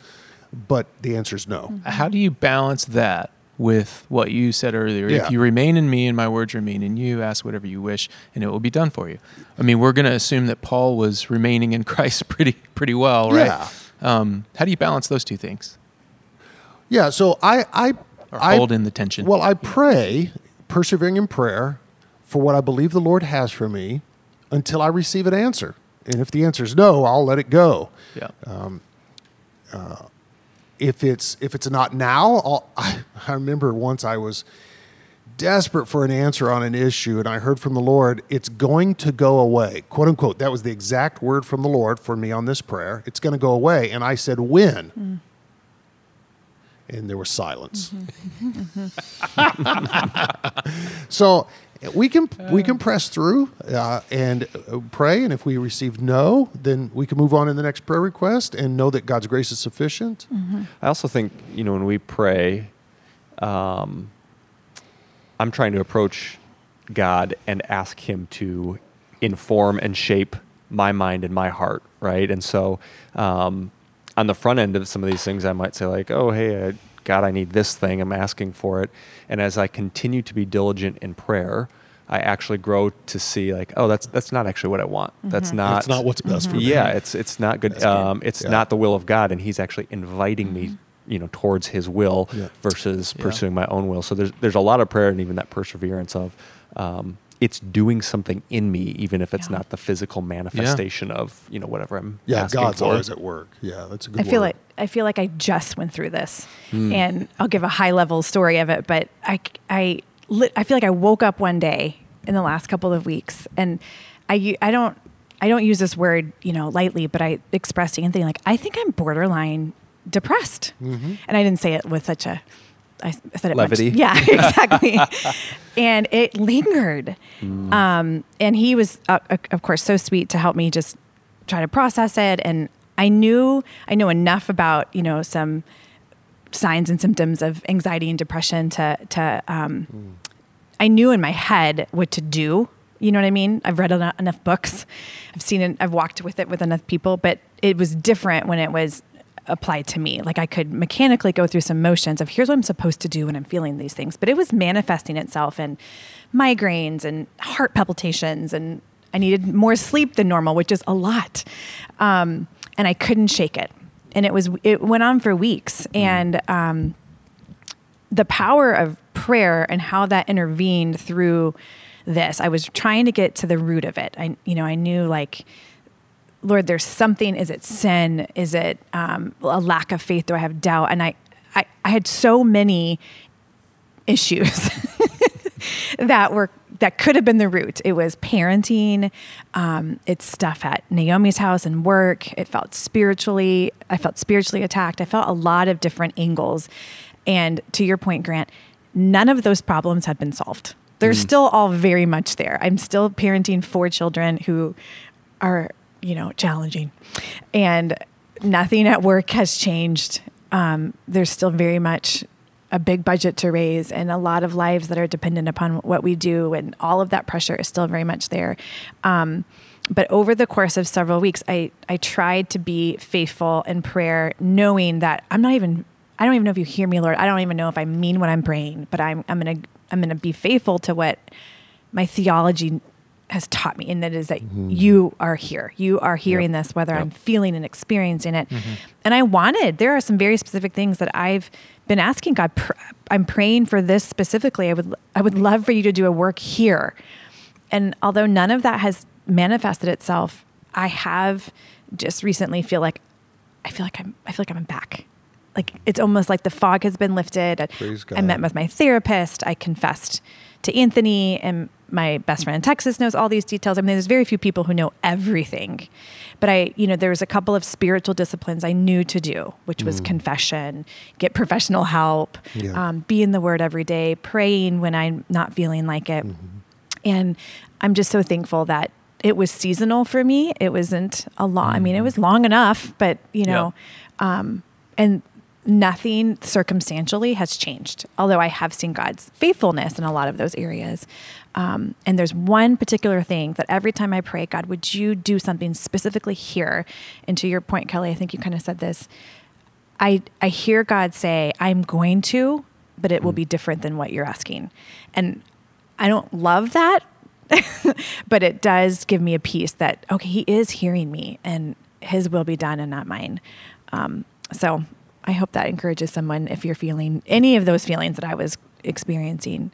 [SPEAKER 4] But the answer is no.
[SPEAKER 1] How do you balance that with what you said earlier.
[SPEAKER 4] Yeah.
[SPEAKER 1] If you remain in me and my words remain in you, ask whatever you wish and it will be done for you. I mean, we're going to assume that Paul was remaining in Christ [LAUGHS] pretty pretty well, right?
[SPEAKER 4] Yeah.
[SPEAKER 1] Um, how do you balance those two things?
[SPEAKER 4] Yeah. So I I
[SPEAKER 1] Or
[SPEAKER 4] I,
[SPEAKER 1] hold in the tension?
[SPEAKER 4] Well, I pray, persevering in prayer, for what I believe the Lord has for me, until I receive an answer. And if the answer is no, I'll let it go.
[SPEAKER 1] Yeah.
[SPEAKER 4] Um, uh, if it's if it's not now, I'll, [LAUGHS] I, I remember once I was desperate for an answer on an issue, and I heard from the Lord, "It's going to go away." "Quote unquote." That was the exact word from the Lord for me on this prayer. It's going to go away, and I said, "When?" Mm. And there was silence. [LAUGHS] so we can we can press through uh, and uh, pray, and if we receive no, then we can move on to the next prayer request and know that God's grace is sufficient.
[SPEAKER 2] I also think you know when we pray, um, I'm trying to approach God and ask Him to inform and shape my mind and my heart, right? And so, um, on the front end of some of these things, I might say like, "Oh, hey, uh, God, I need this thing. I'm asking for it." And as I continue to be diligent in prayer, I actually grow to see like, "Oh, that's that's not actually what I want. That's not
[SPEAKER 4] That's not what's best for me.
[SPEAKER 2] yeah, it's it's not good. Um, it's
[SPEAKER 4] Yeah.
[SPEAKER 2] not the will of God, and He's actually inviting me, you know, towards His will
[SPEAKER 4] Yeah.
[SPEAKER 2] versus
[SPEAKER 1] Yeah.
[SPEAKER 2] pursuing my own will. So there's there's a lot of prayer and even that perseverance of um, it's doing something in me, even if it's
[SPEAKER 3] Yeah.
[SPEAKER 2] not the physical manifestation of you know whatever I'm
[SPEAKER 4] Yeah,
[SPEAKER 2] asking
[SPEAKER 4] God's
[SPEAKER 2] for.
[SPEAKER 4] always at work. Yeah, that's a good
[SPEAKER 3] I feel
[SPEAKER 4] word.
[SPEAKER 3] like I feel like I just went through this, hmm. and I'll give a high level story of it. But I I I feel like I woke up one day in the last couple of weeks, and I I don't I don't use this word you know lightly, but I expressed anything like I think I'm borderline depressed, mm-hmm. and I didn't say it with such a I said it much-
[SPEAKER 2] Levity.
[SPEAKER 3] yeah, [LAUGHS] exactly. and it lingered. Um, and he was, uh, of course, so sweet to help me just try to process it. And I knew, I know enough about, you know, some signs and symptoms of anxiety and depression to, to, um, I knew in my head what to do. You know what I mean? I've read enough, enough books. I've seen it. I've walked with it with enough people, but it was different when it was applied to me. Like I could mechanically go through some motions of here's what I'm supposed to do when I'm feeling these things, but it was manifesting itself in migraines and heart palpitations, and I needed more sleep than normal, which is a lot. Um, and I couldn't shake it. and it was it went on for weeks, and um, the power of prayer and how that intervened through this. I was trying to get to the root of it. I you know I knew like. Lord, there's something. Is it sin? Is it um, a lack of faith? Do I have doubt? And I, I, I had so many issues [LAUGHS] that were that could have been the root. It was parenting. Um, it's stuff at Naomi's house and work. It felt spiritually. I felt spiritually attacked. I felt a lot of different angles. And to your point, Grant, none of those problems had been solved. They're still all very much there. I'm still parenting four children who are, you know, challenging, and nothing at work has changed. Um, there's still very much a big budget to raise and a lot of lives that are dependent upon what we do and all of that pressure is still very much there. Um, but over the course of several weeks I, I tried to be faithful in prayer knowing that i'm not even i don't even know if you hear me lord. I don't even know if i mean what i'm praying but i'm, I'm gonna i'm gonna be faithful to what my theology has taught me and that is that mm-hmm. you are here. You are hearing this whether i'm feeling and experiencing it. Mm-hmm. And i wanted there are some very specific things that i've been asking god pr- i'm praying for this specifically. I would i would love for you to do a work here. And although none of that has manifested itself i have just recently feel like i feel like i'm i feel like i'm back. Like it's almost like the fog has been lifted. I met with my therapist. I confessed to anthony and my best friend in texas knows all these details i mean there's very few people who know everything but i you know there was a couple of spiritual disciplines i knew to do which was confession get professional help
[SPEAKER 4] Yeah.
[SPEAKER 3] um, be in the word every day praying when i'm not feeling like it and I'm just so thankful that it was seasonal for me. It wasn't a long, I mean, it was long enough, but you know, um, and nothing circumstantially has changed. Although I have seen God's faithfulness in a lot of those areas. Um, and there's one particular thing that every time I pray, God, would you do something specifically here? And to your point, Kelly, I think you kind of said this. I I hear God say, "I'm going to," but it will be different than what you're asking, and I don't love that, [LAUGHS] but it does give me a peace that okay, He is hearing me, and His will be done and not mine. Um, so I hope that encourages someone if you're feeling any of those feelings that I was experiencing.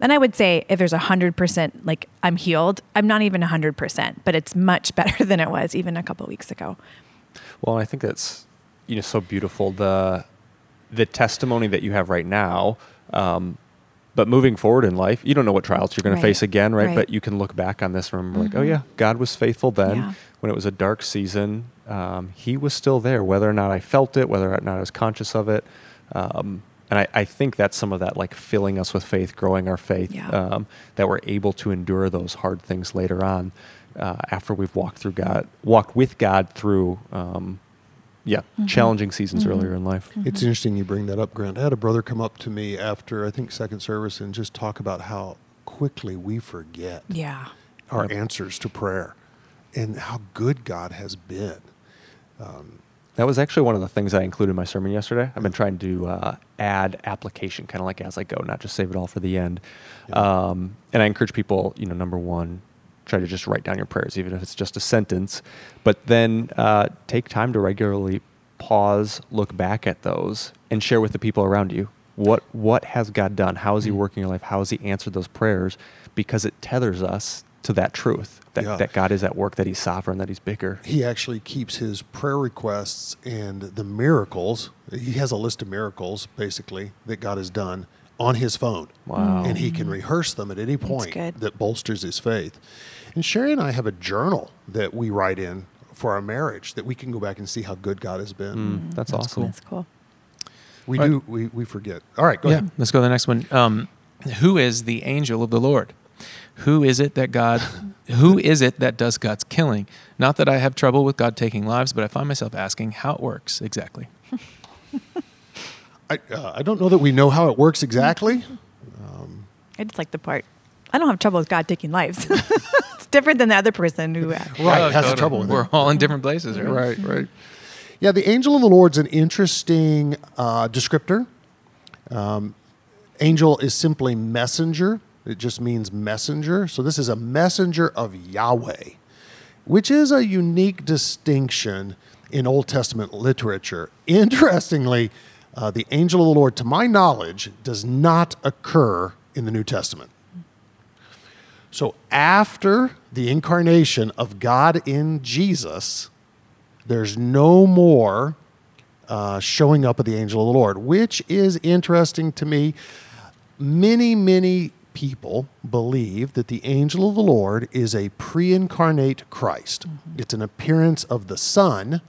[SPEAKER 3] And I would say if there's a hundred percent, like I'm healed, I'm not even a hundred percent, but it's much [LAUGHS] better than it was even a couple weeks ago.
[SPEAKER 2] Well, I think that's you know so beautiful the the testimony that you have right now. Um, but moving forward in life, you don't know what trials you're going
[SPEAKER 3] Right.
[SPEAKER 2] to face again, right?
[SPEAKER 3] Right.
[SPEAKER 2] But you can look back on this and remember, like, oh
[SPEAKER 3] Mhm.
[SPEAKER 2] yeah, God was faithful then
[SPEAKER 3] Yeah.
[SPEAKER 2] when it was a dark season. Um, he was still there, whether or not I felt it, whether or not I was conscious of it. Um, and I, I think that's some of that, like filling us with faith, growing our faith,
[SPEAKER 3] Yeah.
[SPEAKER 2] um, that we're able to endure those hard things later on uh, after we've walked through God, walked with God through, um, yeah,
[SPEAKER 3] Mhm.
[SPEAKER 2] challenging seasons
[SPEAKER 3] Mhm.
[SPEAKER 2] earlier in life.
[SPEAKER 4] It's interesting you bring that up, Grant. I had a brother come up to me after I think second service and just talk about how quickly we forget
[SPEAKER 3] Yeah.
[SPEAKER 4] our
[SPEAKER 2] Yep.
[SPEAKER 4] answers to prayer and how good God has been.
[SPEAKER 2] That was actually one of the things I included in my sermon yesterday. I've been trying to uh, add application, kind of like as I go, not just save it all for the end.
[SPEAKER 4] Yeah.
[SPEAKER 2] Um, and I encourage people, you know, number one, try to just write down your prayers, even if it's just a sentence. But then uh, take time to regularly pause, look back at those, and share with the people around you. What what has God done? How is He
[SPEAKER 4] Mm.
[SPEAKER 2] working in your life? How has He answered those prayers? Because it tethers us to that truth that,
[SPEAKER 4] Yeah.
[SPEAKER 2] that God is at work, that He's sovereign, that He's bigger.
[SPEAKER 4] He actually keeps his prayer requests and the miracles. He has a list of miracles, basically, that God has done on his phone.
[SPEAKER 2] Wow.
[SPEAKER 4] And he can rehearse them at any point that bolsters his faith. And Sherry and I have a journal that we write in for our marriage that we can go back and see how good God has been.
[SPEAKER 2] Mm, that's,
[SPEAKER 1] That's
[SPEAKER 2] awesome.
[SPEAKER 1] cool.
[SPEAKER 3] That's cool.
[SPEAKER 4] We
[SPEAKER 1] All right.
[SPEAKER 4] do, we, we forget. All right, go
[SPEAKER 1] yeah,
[SPEAKER 4] ahead.
[SPEAKER 1] let's go to the next one. Um, who is the angel of the Lord? Who is it that God? who is it that does God's killing? Not that I have trouble with God taking lives, but I find myself asking how it works exactly.
[SPEAKER 4] I, uh, I don't know that we know how it works exactly.
[SPEAKER 3] I just like the part. I don't have trouble with God taking lives. [LAUGHS] it's different than the other person who. Uh,
[SPEAKER 4] Right,
[SPEAKER 1] Oh,
[SPEAKER 4] has
[SPEAKER 1] totally.
[SPEAKER 4] trouble with
[SPEAKER 1] We're
[SPEAKER 4] it.
[SPEAKER 1] all in different places, right?
[SPEAKER 4] Right, right. Yeah, the angel of the Lord's an interesting uh, descriptor. Um, angel is simply messenger. It just means messenger. So this is a messenger of Yahweh. which is a unique distinction in Old Testament literature. [LAUGHS] Interestingly, uh, the angel of the Lord, to my knowledge, does not occur in the New Testament. So after the incarnation of God in Jesus, there's no more uh, showing up of the angel of the Lord, which is interesting to me. Many, many people believe that the angel of the Lord is a pre incarnate Christ. Mm-hmm. It's an appearance of the Son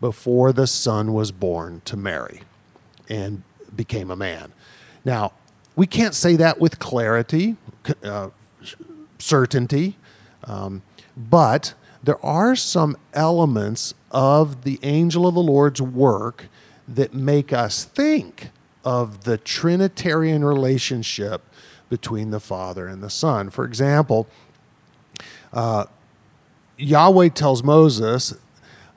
[SPEAKER 4] before the Son was born to Mary and became a man. Now, we can't say that with clarity, uh, certainty, um, but there are some elements of the angel of the Lord's work that make us think of the Trinitarian relationship between the Father and the Son. For example, uh, Yahweh tells Moses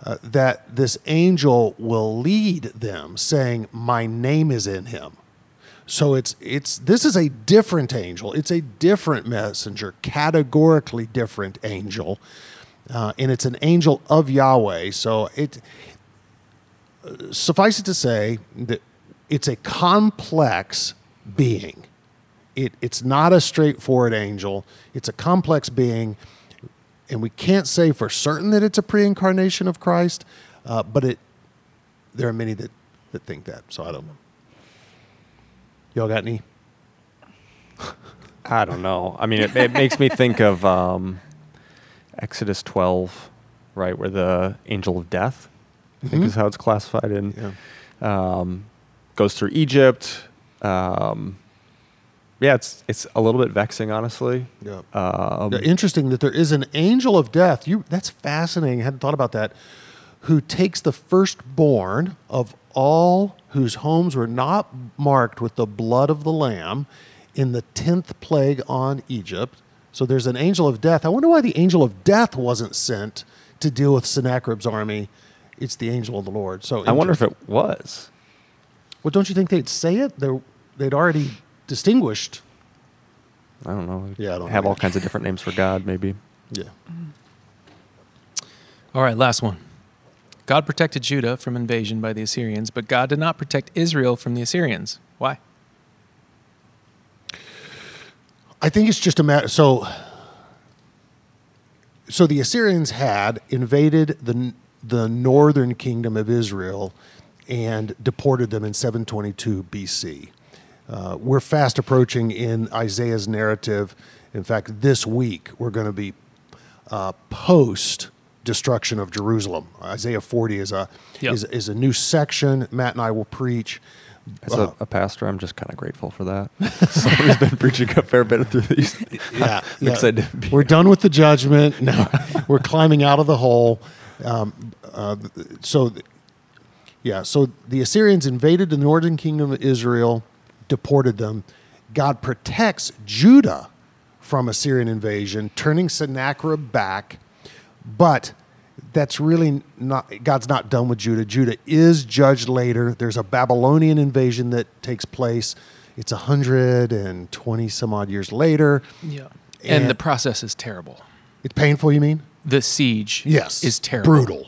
[SPEAKER 4] uh, that this angel will lead them, saying, My name is in him. So it's it's this is a different angel. It's a different messenger, categorically different angel, uh, and it's an angel of Yahweh. So it suffice it to say that it's a complex being. It, it's not a straightforward angel. It's a complex being, and we can't say for certain that it's a pre-incarnation of Christ, uh, but it. There are many that, that think that. So I don't know. Y'all got any?
[SPEAKER 2] I don't know. I mean, it, it makes me think of um, Exodus 12, right, where the angel of death, I think
[SPEAKER 4] Mhm.
[SPEAKER 2] is how it's classified in,
[SPEAKER 4] Yeah.
[SPEAKER 2] um, goes through Egypt. Um, yeah, it's it's a little bit vexing, honestly.
[SPEAKER 4] Yeah.
[SPEAKER 2] Um,
[SPEAKER 4] Yeah, Interesting that there is an angel of death. You that's fascinating. I hadn't thought about that. Who takes the firstborn of all whose homes were not marked with the blood of the lamb in the tenth plague on Egypt. So there's an angel of death. I wonder why the angel of death wasn't sent to deal with Sennacherib's army. It's the angel of the Lord. So
[SPEAKER 2] I wonder if it was.
[SPEAKER 4] Well, don't you think they'd say it? They're, they'd already distinguished.
[SPEAKER 2] I don't know.
[SPEAKER 4] Yeah, I don't
[SPEAKER 2] have
[SPEAKER 4] know.
[SPEAKER 2] all kinds of different names for God, maybe.
[SPEAKER 4] Yeah.
[SPEAKER 1] All right, last one. God protected Judah from invasion by the Assyrians, but God did not protect Israel from the Assyrians. Why?
[SPEAKER 4] I think it's just a matter. So, so the Assyrians had invaded the the northern kingdom of Israel and deported them in 722 BC. Uh, we're fast approaching in Isaiah's narrative. In fact, this week we're going to be uh, post destruction of Jerusalem. Isaiah 40 is a
[SPEAKER 1] Yep.
[SPEAKER 4] is, is a new section. Matt and I will preach.
[SPEAKER 2] As
[SPEAKER 4] Uh,
[SPEAKER 2] a, a pastor, I'm just kind of grateful for that. [LAUGHS] Somebody's been preaching a fair bit through these. [LAUGHS]
[SPEAKER 4] yeah, [LAUGHS]
[SPEAKER 2] I'm excited to be
[SPEAKER 4] We're done with the judgment. No, we're climbing out of the hole. Um, uh, so, yeah. So the Assyrians invaded the northern kingdom of Israel, deported them. God protects Judah from Assyrian invasion, turning Sennacherib back. But that's really not God's not done with Judah. Judah is judged later. There's a Babylonian invasion that takes place. It's 120 some odd years later.
[SPEAKER 1] Yeah. And,
[SPEAKER 4] And-
[SPEAKER 1] the process is terrible.
[SPEAKER 4] It's painful, you mean?
[SPEAKER 1] The siege
[SPEAKER 4] Yes.
[SPEAKER 1] is terrible.
[SPEAKER 4] Brutal.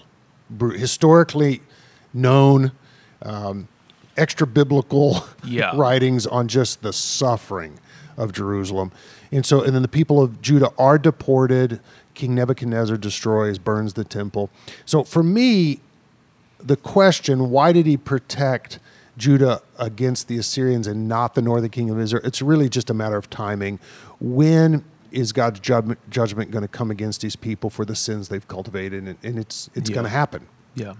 [SPEAKER 4] Bru- historically known, um, extra biblical [LAUGHS]
[SPEAKER 1] Yeah.
[SPEAKER 4] writings on just the suffering of Jerusalem. And so, and then the people of Judah are deported. King Nebuchadnezzar destroys, burns the temple. So for me, the question, why did he protect Judah against the Assyrians and not the northern kingdom of Israel? It's really just a matter of timing. When is God's judgment, judgment going to come against these people for the sins they've cultivated? And, and it's, it's
[SPEAKER 1] Yeah.
[SPEAKER 4] going to happen.
[SPEAKER 1] Yeah.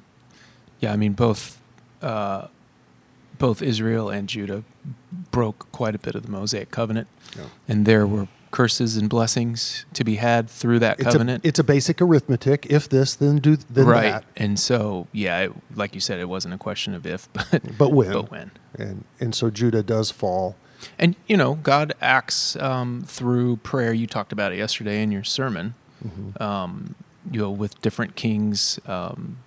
[SPEAKER 1] Yeah, I mean both uh, both Israel and Judah broke quite a bit of the Mosaic covenant.
[SPEAKER 4] Yeah.
[SPEAKER 1] And there were curses and blessings to be had through that
[SPEAKER 4] It's a,
[SPEAKER 1] covenant.
[SPEAKER 4] it's a basic arithmetic. If this, then do then
[SPEAKER 1] right.
[SPEAKER 4] that.
[SPEAKER 1] And so, yeah, it, like you said, it wasn't a question of if, [LAUGHS] but
[SPEAKER 4] But when.
[SPEAKER 1] But when.
[SPEAKER 4] And, and so Judah does fall.
[SPEAKER 1] And you know, God acts um, through prayer. You talked about it yesterday in your sermon.
[SPEAKER 4] Mm-hmm.
[SPEAKER 1] Um, you know, with different kings um,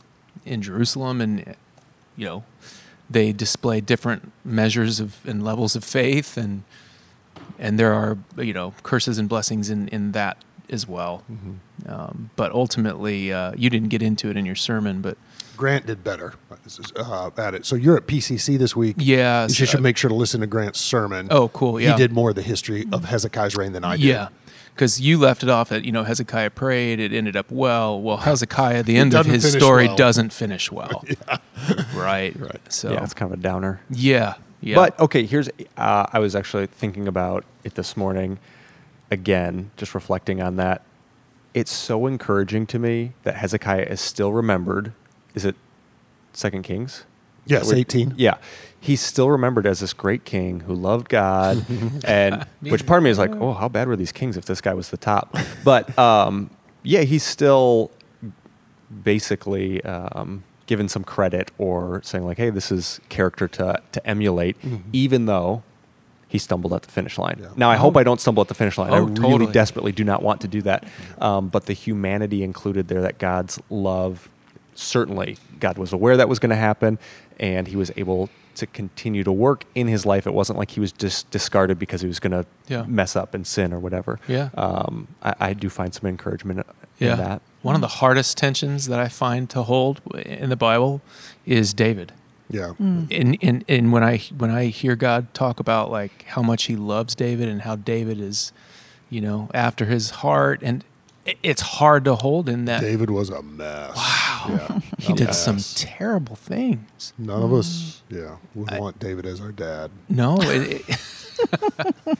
[SPEAKER 1] in Jerusalem, and you know, they display different measures of and levels of faith, and and there are you know curses and blessings in in that as well.
[SPEAKER 4] Mm-hmm.
[SPEAKER 1] Um, but ultimately, uh, you didn't get into it in your sermon, but
[SPEAKER 4] Grant did better uh, at it. So you're at PCC this week.
[SPEAKER 1] Yeah,
[SPEAKER 4] you
[SPEAKER 1] so-
[SPEAKER 4] should make sure to listen to Grant's sermon.
[SPEAKER 1] Oh, cool, yeah.
[SPEAKER 4] he did more of the history of Hezekiah's reign than I did.
[SPEAKER 1] yeah, because you left it off at you know Hezekiah prayed, it ended up well. Well, Hezekiah, the end of his story
[SPEAKER 4] well.
[SPEAKER 1] doesn't finish well. [LAUGHS] Right.
[SPEAKER 4] Right.
[SPEAKER 1] So
[SPEAKER 2] Yeah, it's kind of a downer.
[SPEAKER 1] yeah, yeah.
[SPEAKER 2] But okay, here's uh, I was actually thinking about it this morning. Again, just reflecting on that, it's so encouraging to me that Hezekiah is still remembered. Is it Second Kings?
[SPEAKER 4] Yes, 18.
[SPEAKER 2] Yeah, he's still remembered as this great king who loved God, [LAUGHS] and [LAUGHS] which part of me is like, oh, how bad were these kings if this guy was the top? But um, yeah, he's still basically um, given some credit or saying like, hey, this is character to to emulate, even though he stumbled at the finish line.
[SPEAKER 4] Yeah.
[SPEAKER 2] Now, I hope I don't stumble at the finish line. I
[SPEAKER 1] Oh,
[SPEAKER 2] really
[SPEAKER 1] totally.
[SPEAKER 2] desperately do not want to do that. Um, but the humanity included there, that God's love, certainly God was aware that was going to happen, and He was able to continue to work in His life. It wasn't like He was just discarded because He was going to
[SPEAKER 1] Yeah.
[SPEAKER 2] mess up and sin or whatever.
[SPEAKER 1] Yeah.
[SPEAKER 2] Um, I, I do find some encouragement
[SPEAKER 1] yeah.
[SPEAKER 2] in that.
[SPEAKER 1] One of the hardest tensions that I find to hold in the Bible is David.
[SPEAKER 4] Yeah.
[SPEAKER 1] and, and and when I when I hear God talk about like how much He loves David and how David is, you know, after His heart, and it- it's hard to hold in that
[SPEAKER 4] David was a mess. Wow. Yeah. [LAUGHS]
[SPEAKER 1] he
[SPEAKER 4] a
[SPEAKER 1] did some terrible things.
[SPEAKER 4] None of us, yeah, would want David as our dad.
[SPEAKER 1] No, it, it- [LAUGHS]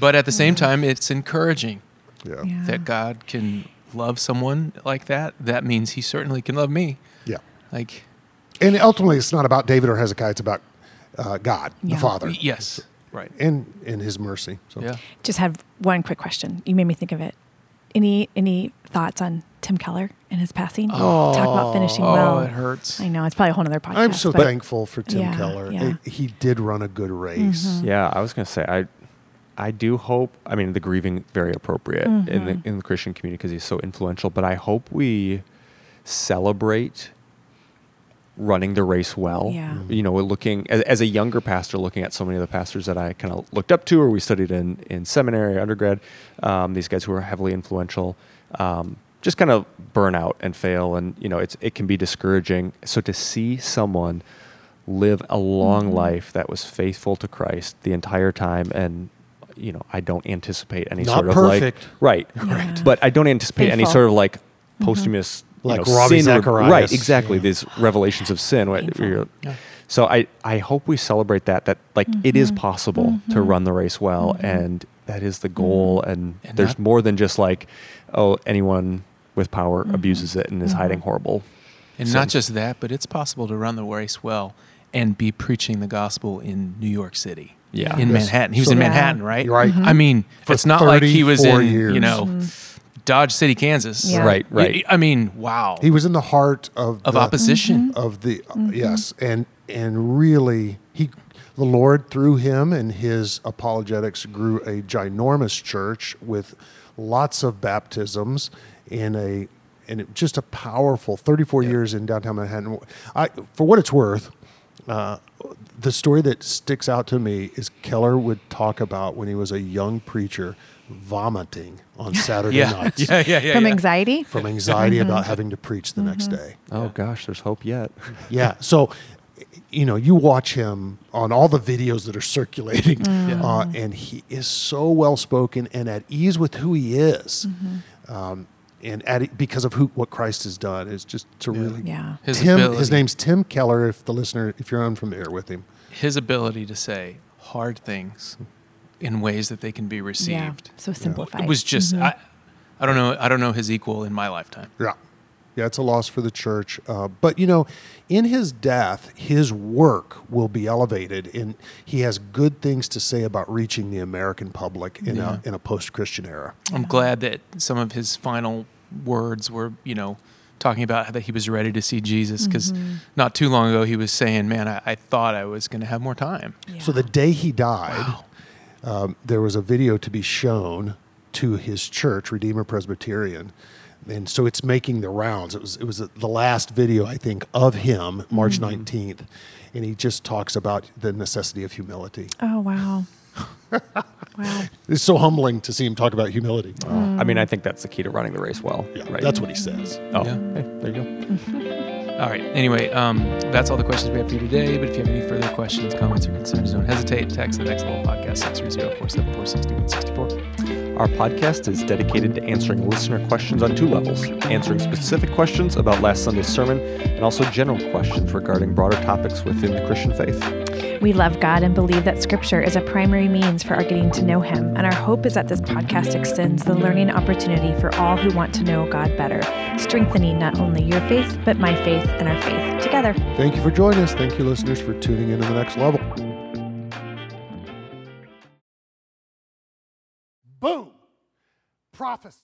[SPEAKER 1] but at the same time, it's encouraging
[SPEAKER 4] Yeah.
[SPEAKER 3] Yeah.
[SPEAKER 1] that God can love someone like that. That means He certainly can love me.
[SPEAKER 4] Yeah.
[SPEAKER 1] Like,
[SPEAKER 4] And ultimately, it's not about David or Hezekiah. It's about uh, God,
[SPEAKER 3] Yeah.
[SPEAKER 4] the Father,
[SPEAKER 1] yes, right,
[SPEAKER 4] and and His mercy. So
[SPEAKER 1] yeah.
[SPEAKER 3] Just have one quick question. You made me think of it. Any any thoughts on Tim Keller and his passing? Talk about finishing
[SPEAKER 1] Oh,
[SPEAKER 3] well.
[SPEAKER 1] it hurts.
[SPEAKER 3] I know it's probably a whole other podcast.
[SPEAKER 4] I'm so
[SPEAKER 3] but
[SPEAKER 4] thankful for Tim
[SPEAKER 3] Yeah,
[SPEAKER 4] Keller.
[SPEAKER 3] yeah. Mm-hmm.
[SPEAKER 4] It- he did run a good race.
[SPEAKER 2] Yeah, I was going to say I, I do hope. I mean, the grieving very appropriate in
[SPEAKER 3] Mm-hmm.
[SPEAKER 2] the in the Christian community because he's so influential. But I hope we celebrate running the race well.
[SPEAKER 3] Yeah.
[SPEAKER 2] You know, looking as, as a younger pastor, looking at so many of the pastors that I kind of looked up to, or we studied in in seminary, undergrad. Um, these guys who are heavily influential. Um, just kind of burn out and fail, and you know it's it can be discouraging. So to see someone live a long
[SPEAKER 3] Mm-hmm.
[SPEAKER 2] life that was faithful to Christ the entire time and you know I don't anticipate any
[SPEAKER 4] Not
[SPEAKER 2] sort of
[SPEAKER 4] perfect.
[SPEAKER 2] like right
[SPEAKER 3] Yeah. [LAUGHS]
[SPEAKER 2] but I don't anticipate any sort of like posthumous you
[SPEAKER 4] Like
[SPEAKER 2] know,
[SPEAKER 4] Ravi
[SPEAKER 2] sin re-
[SPEAKER 4] Zacharias.
[SPEAKER 2] right exactly
[SPEAKER 4] Yeah.
[SPEAKER 2] these revelations of sin what-
[SPEAKER 3] Painful.
[SPEAKER 2] you're-
[SPEAKER 1] Yeah.
[SPEAKER 2] so I I hope we celebrate that that like it is
[SPEAKER 3] Mm-hmm.
[SPEAKER 2] possible to run the race well and that is the goal and,
[SPEAKER 1] And
[SPEAKER 2] there's
[SPEAKER 1] not-
[SPEAKER 2] more than just like oh anyone with power
[SPEAKER 3] Mm-hmm.
[SPEAKER 2] abuses it and is hiding horrible
[SPEAKER 1] And
[SPEAKER 2] sin.
[SPEAKER 1] not just that, but it's possible to run the race well and be preaching the gospel in New York City.
[SPEAKER 2] Yeah.
[SPEAKER 1] In
[SPEAKER 4] Yes.
[SPEAKER 1] Manhattan. He was
[SPEAKER 4] So-
[SPEAKER 1] in Manhattan, right?
[SPEAKER 4] You're right.
[SPEAKER 1] I mean,
[SPEAKER 4] For
[SPEAKER 1] it's not like he was in,
[SPEAKER 4] years.
[SPEAKER 1] you know, Dodge City, Kansas.
[SPEAKER 3] Yeah.
[SPEAKER 2] Right, right.
[SPEAKER 1] I mean, wow.
[SPEAKER 4] He was in the heart of
[SPEAKER 1] of
[SPEAKER 4] the,
[SPEAKER 1] opposition. Mm-hmm.
[SPEAKER 4] of the uh, mm-hmm. yes, and and really he, the Lord through him and his apologetics grew a ginormous church with lots of baptisms in a and just a powerful 34 years in downtown Manhattan. I for what it's worth. Uh, the story that sticks out to me is Keller would talk about when he was a young preacher vomiting on [LAUGHS] Saturday
[SPEAKER 1] Yeah.
[SPEAKER 4] nights
[SPEAKER 1] yeah, yeah, yeah.
[SPEAKER 3] From
[SPEAKER 1] yeah.
[SPEAKER 3] anxiety.
[SPEAKER 4] from anxiety about having to preach the next day.
[SPEAKER 2] oh gosh there's hope yet [LAUGHS]
[SPEAKER 4] Yeah. So, you know, you watch him on all the videos that are circulating,
[SPEAKER 3] Mm.
[SPEAKER 4] uh, and he is so well spoken and at ease with who he is,
[SPEAKER 3] Mm-hmm.
[SPEAKER 4] um, and at because of who what Christ has done is just to really.
[SPEAKER 3] Yeah.
[SPEAKER 1] His
[SPEAKER 4] Tim,
[SPEAKER 1] ability.
[SPEAKER 4] his name's Tim Keller. If the listener, if you're unfamiliar with him,
[SPEAKER 1] His ability to say hard things in ways that they can be
[SPEAKER 3] Yeah.
[SPEAKER 1] received.
[SPEAKER 3] So simplified.
[SPEAKER 1] It was just, I, I don't know, I don't know his equal in my lifetime.
[SPEAKER 4] yeah, yeah, it's a loss for the church. Uh, but you know, in his death, his work will be elevated, and he has good things to say about reaching the American public in
[SPEAKER 1] Yeah.
[SPEAKER 4] a in a post Christian era.
[SPEAKER 1] I'm glad that some of his final words were, you know, talking about that he was ready to see Jesus because not too long ago he was saying, "Man, I, I thought I was going to have more time."
[SPEAKER 4] So the day he died, um, there was a video to be shown to his church, Redeemer Presbyterian, and so it's making the rounds. It was it was the last video I think of him, March 19th, and he just talks about the necessity of humility.
[SPEAKER 3] Oh wow. Wow.
[SPEAKER 4] It's so humbling to see him talk about humility.
[SPEAKER 2] I mean, I think that's the key to running the race well.
[SPEAKER 4] Yeah,
[SPEAKER 2] right?
[SPEAKER 4] that's what he says.
[SPEAKER 2] Oh,
[SPEAKER 1] Yeah.
[SPEAKER 2] hey, there you go. [LAUGHS]
[SPEAKER 1] All right. Anyway, um, that's all the questions we have for you today. But if you have any further questions, comments, or concerns, don't hesitate. Text the next level podcast 630-474-6164.
[SPEAKER 2] Our podcast is dedicated to answering listener questions on two levels answering specific questions about last Sunday's sermon, and also general questions regarding broader topics within the Christian faith.
[SPEAKER 3] We love God and believe that Scripture is a primary means for our getting to know Him. And our hope is that this podcast extends the learning opportunity for all who want to know God better, strengthening not only your faith, but my faith and our faith together.
[SPEAKER 4] Thank you for joining us. Thank you, listeners, for tuning in to the next level. Boom. Prophecy.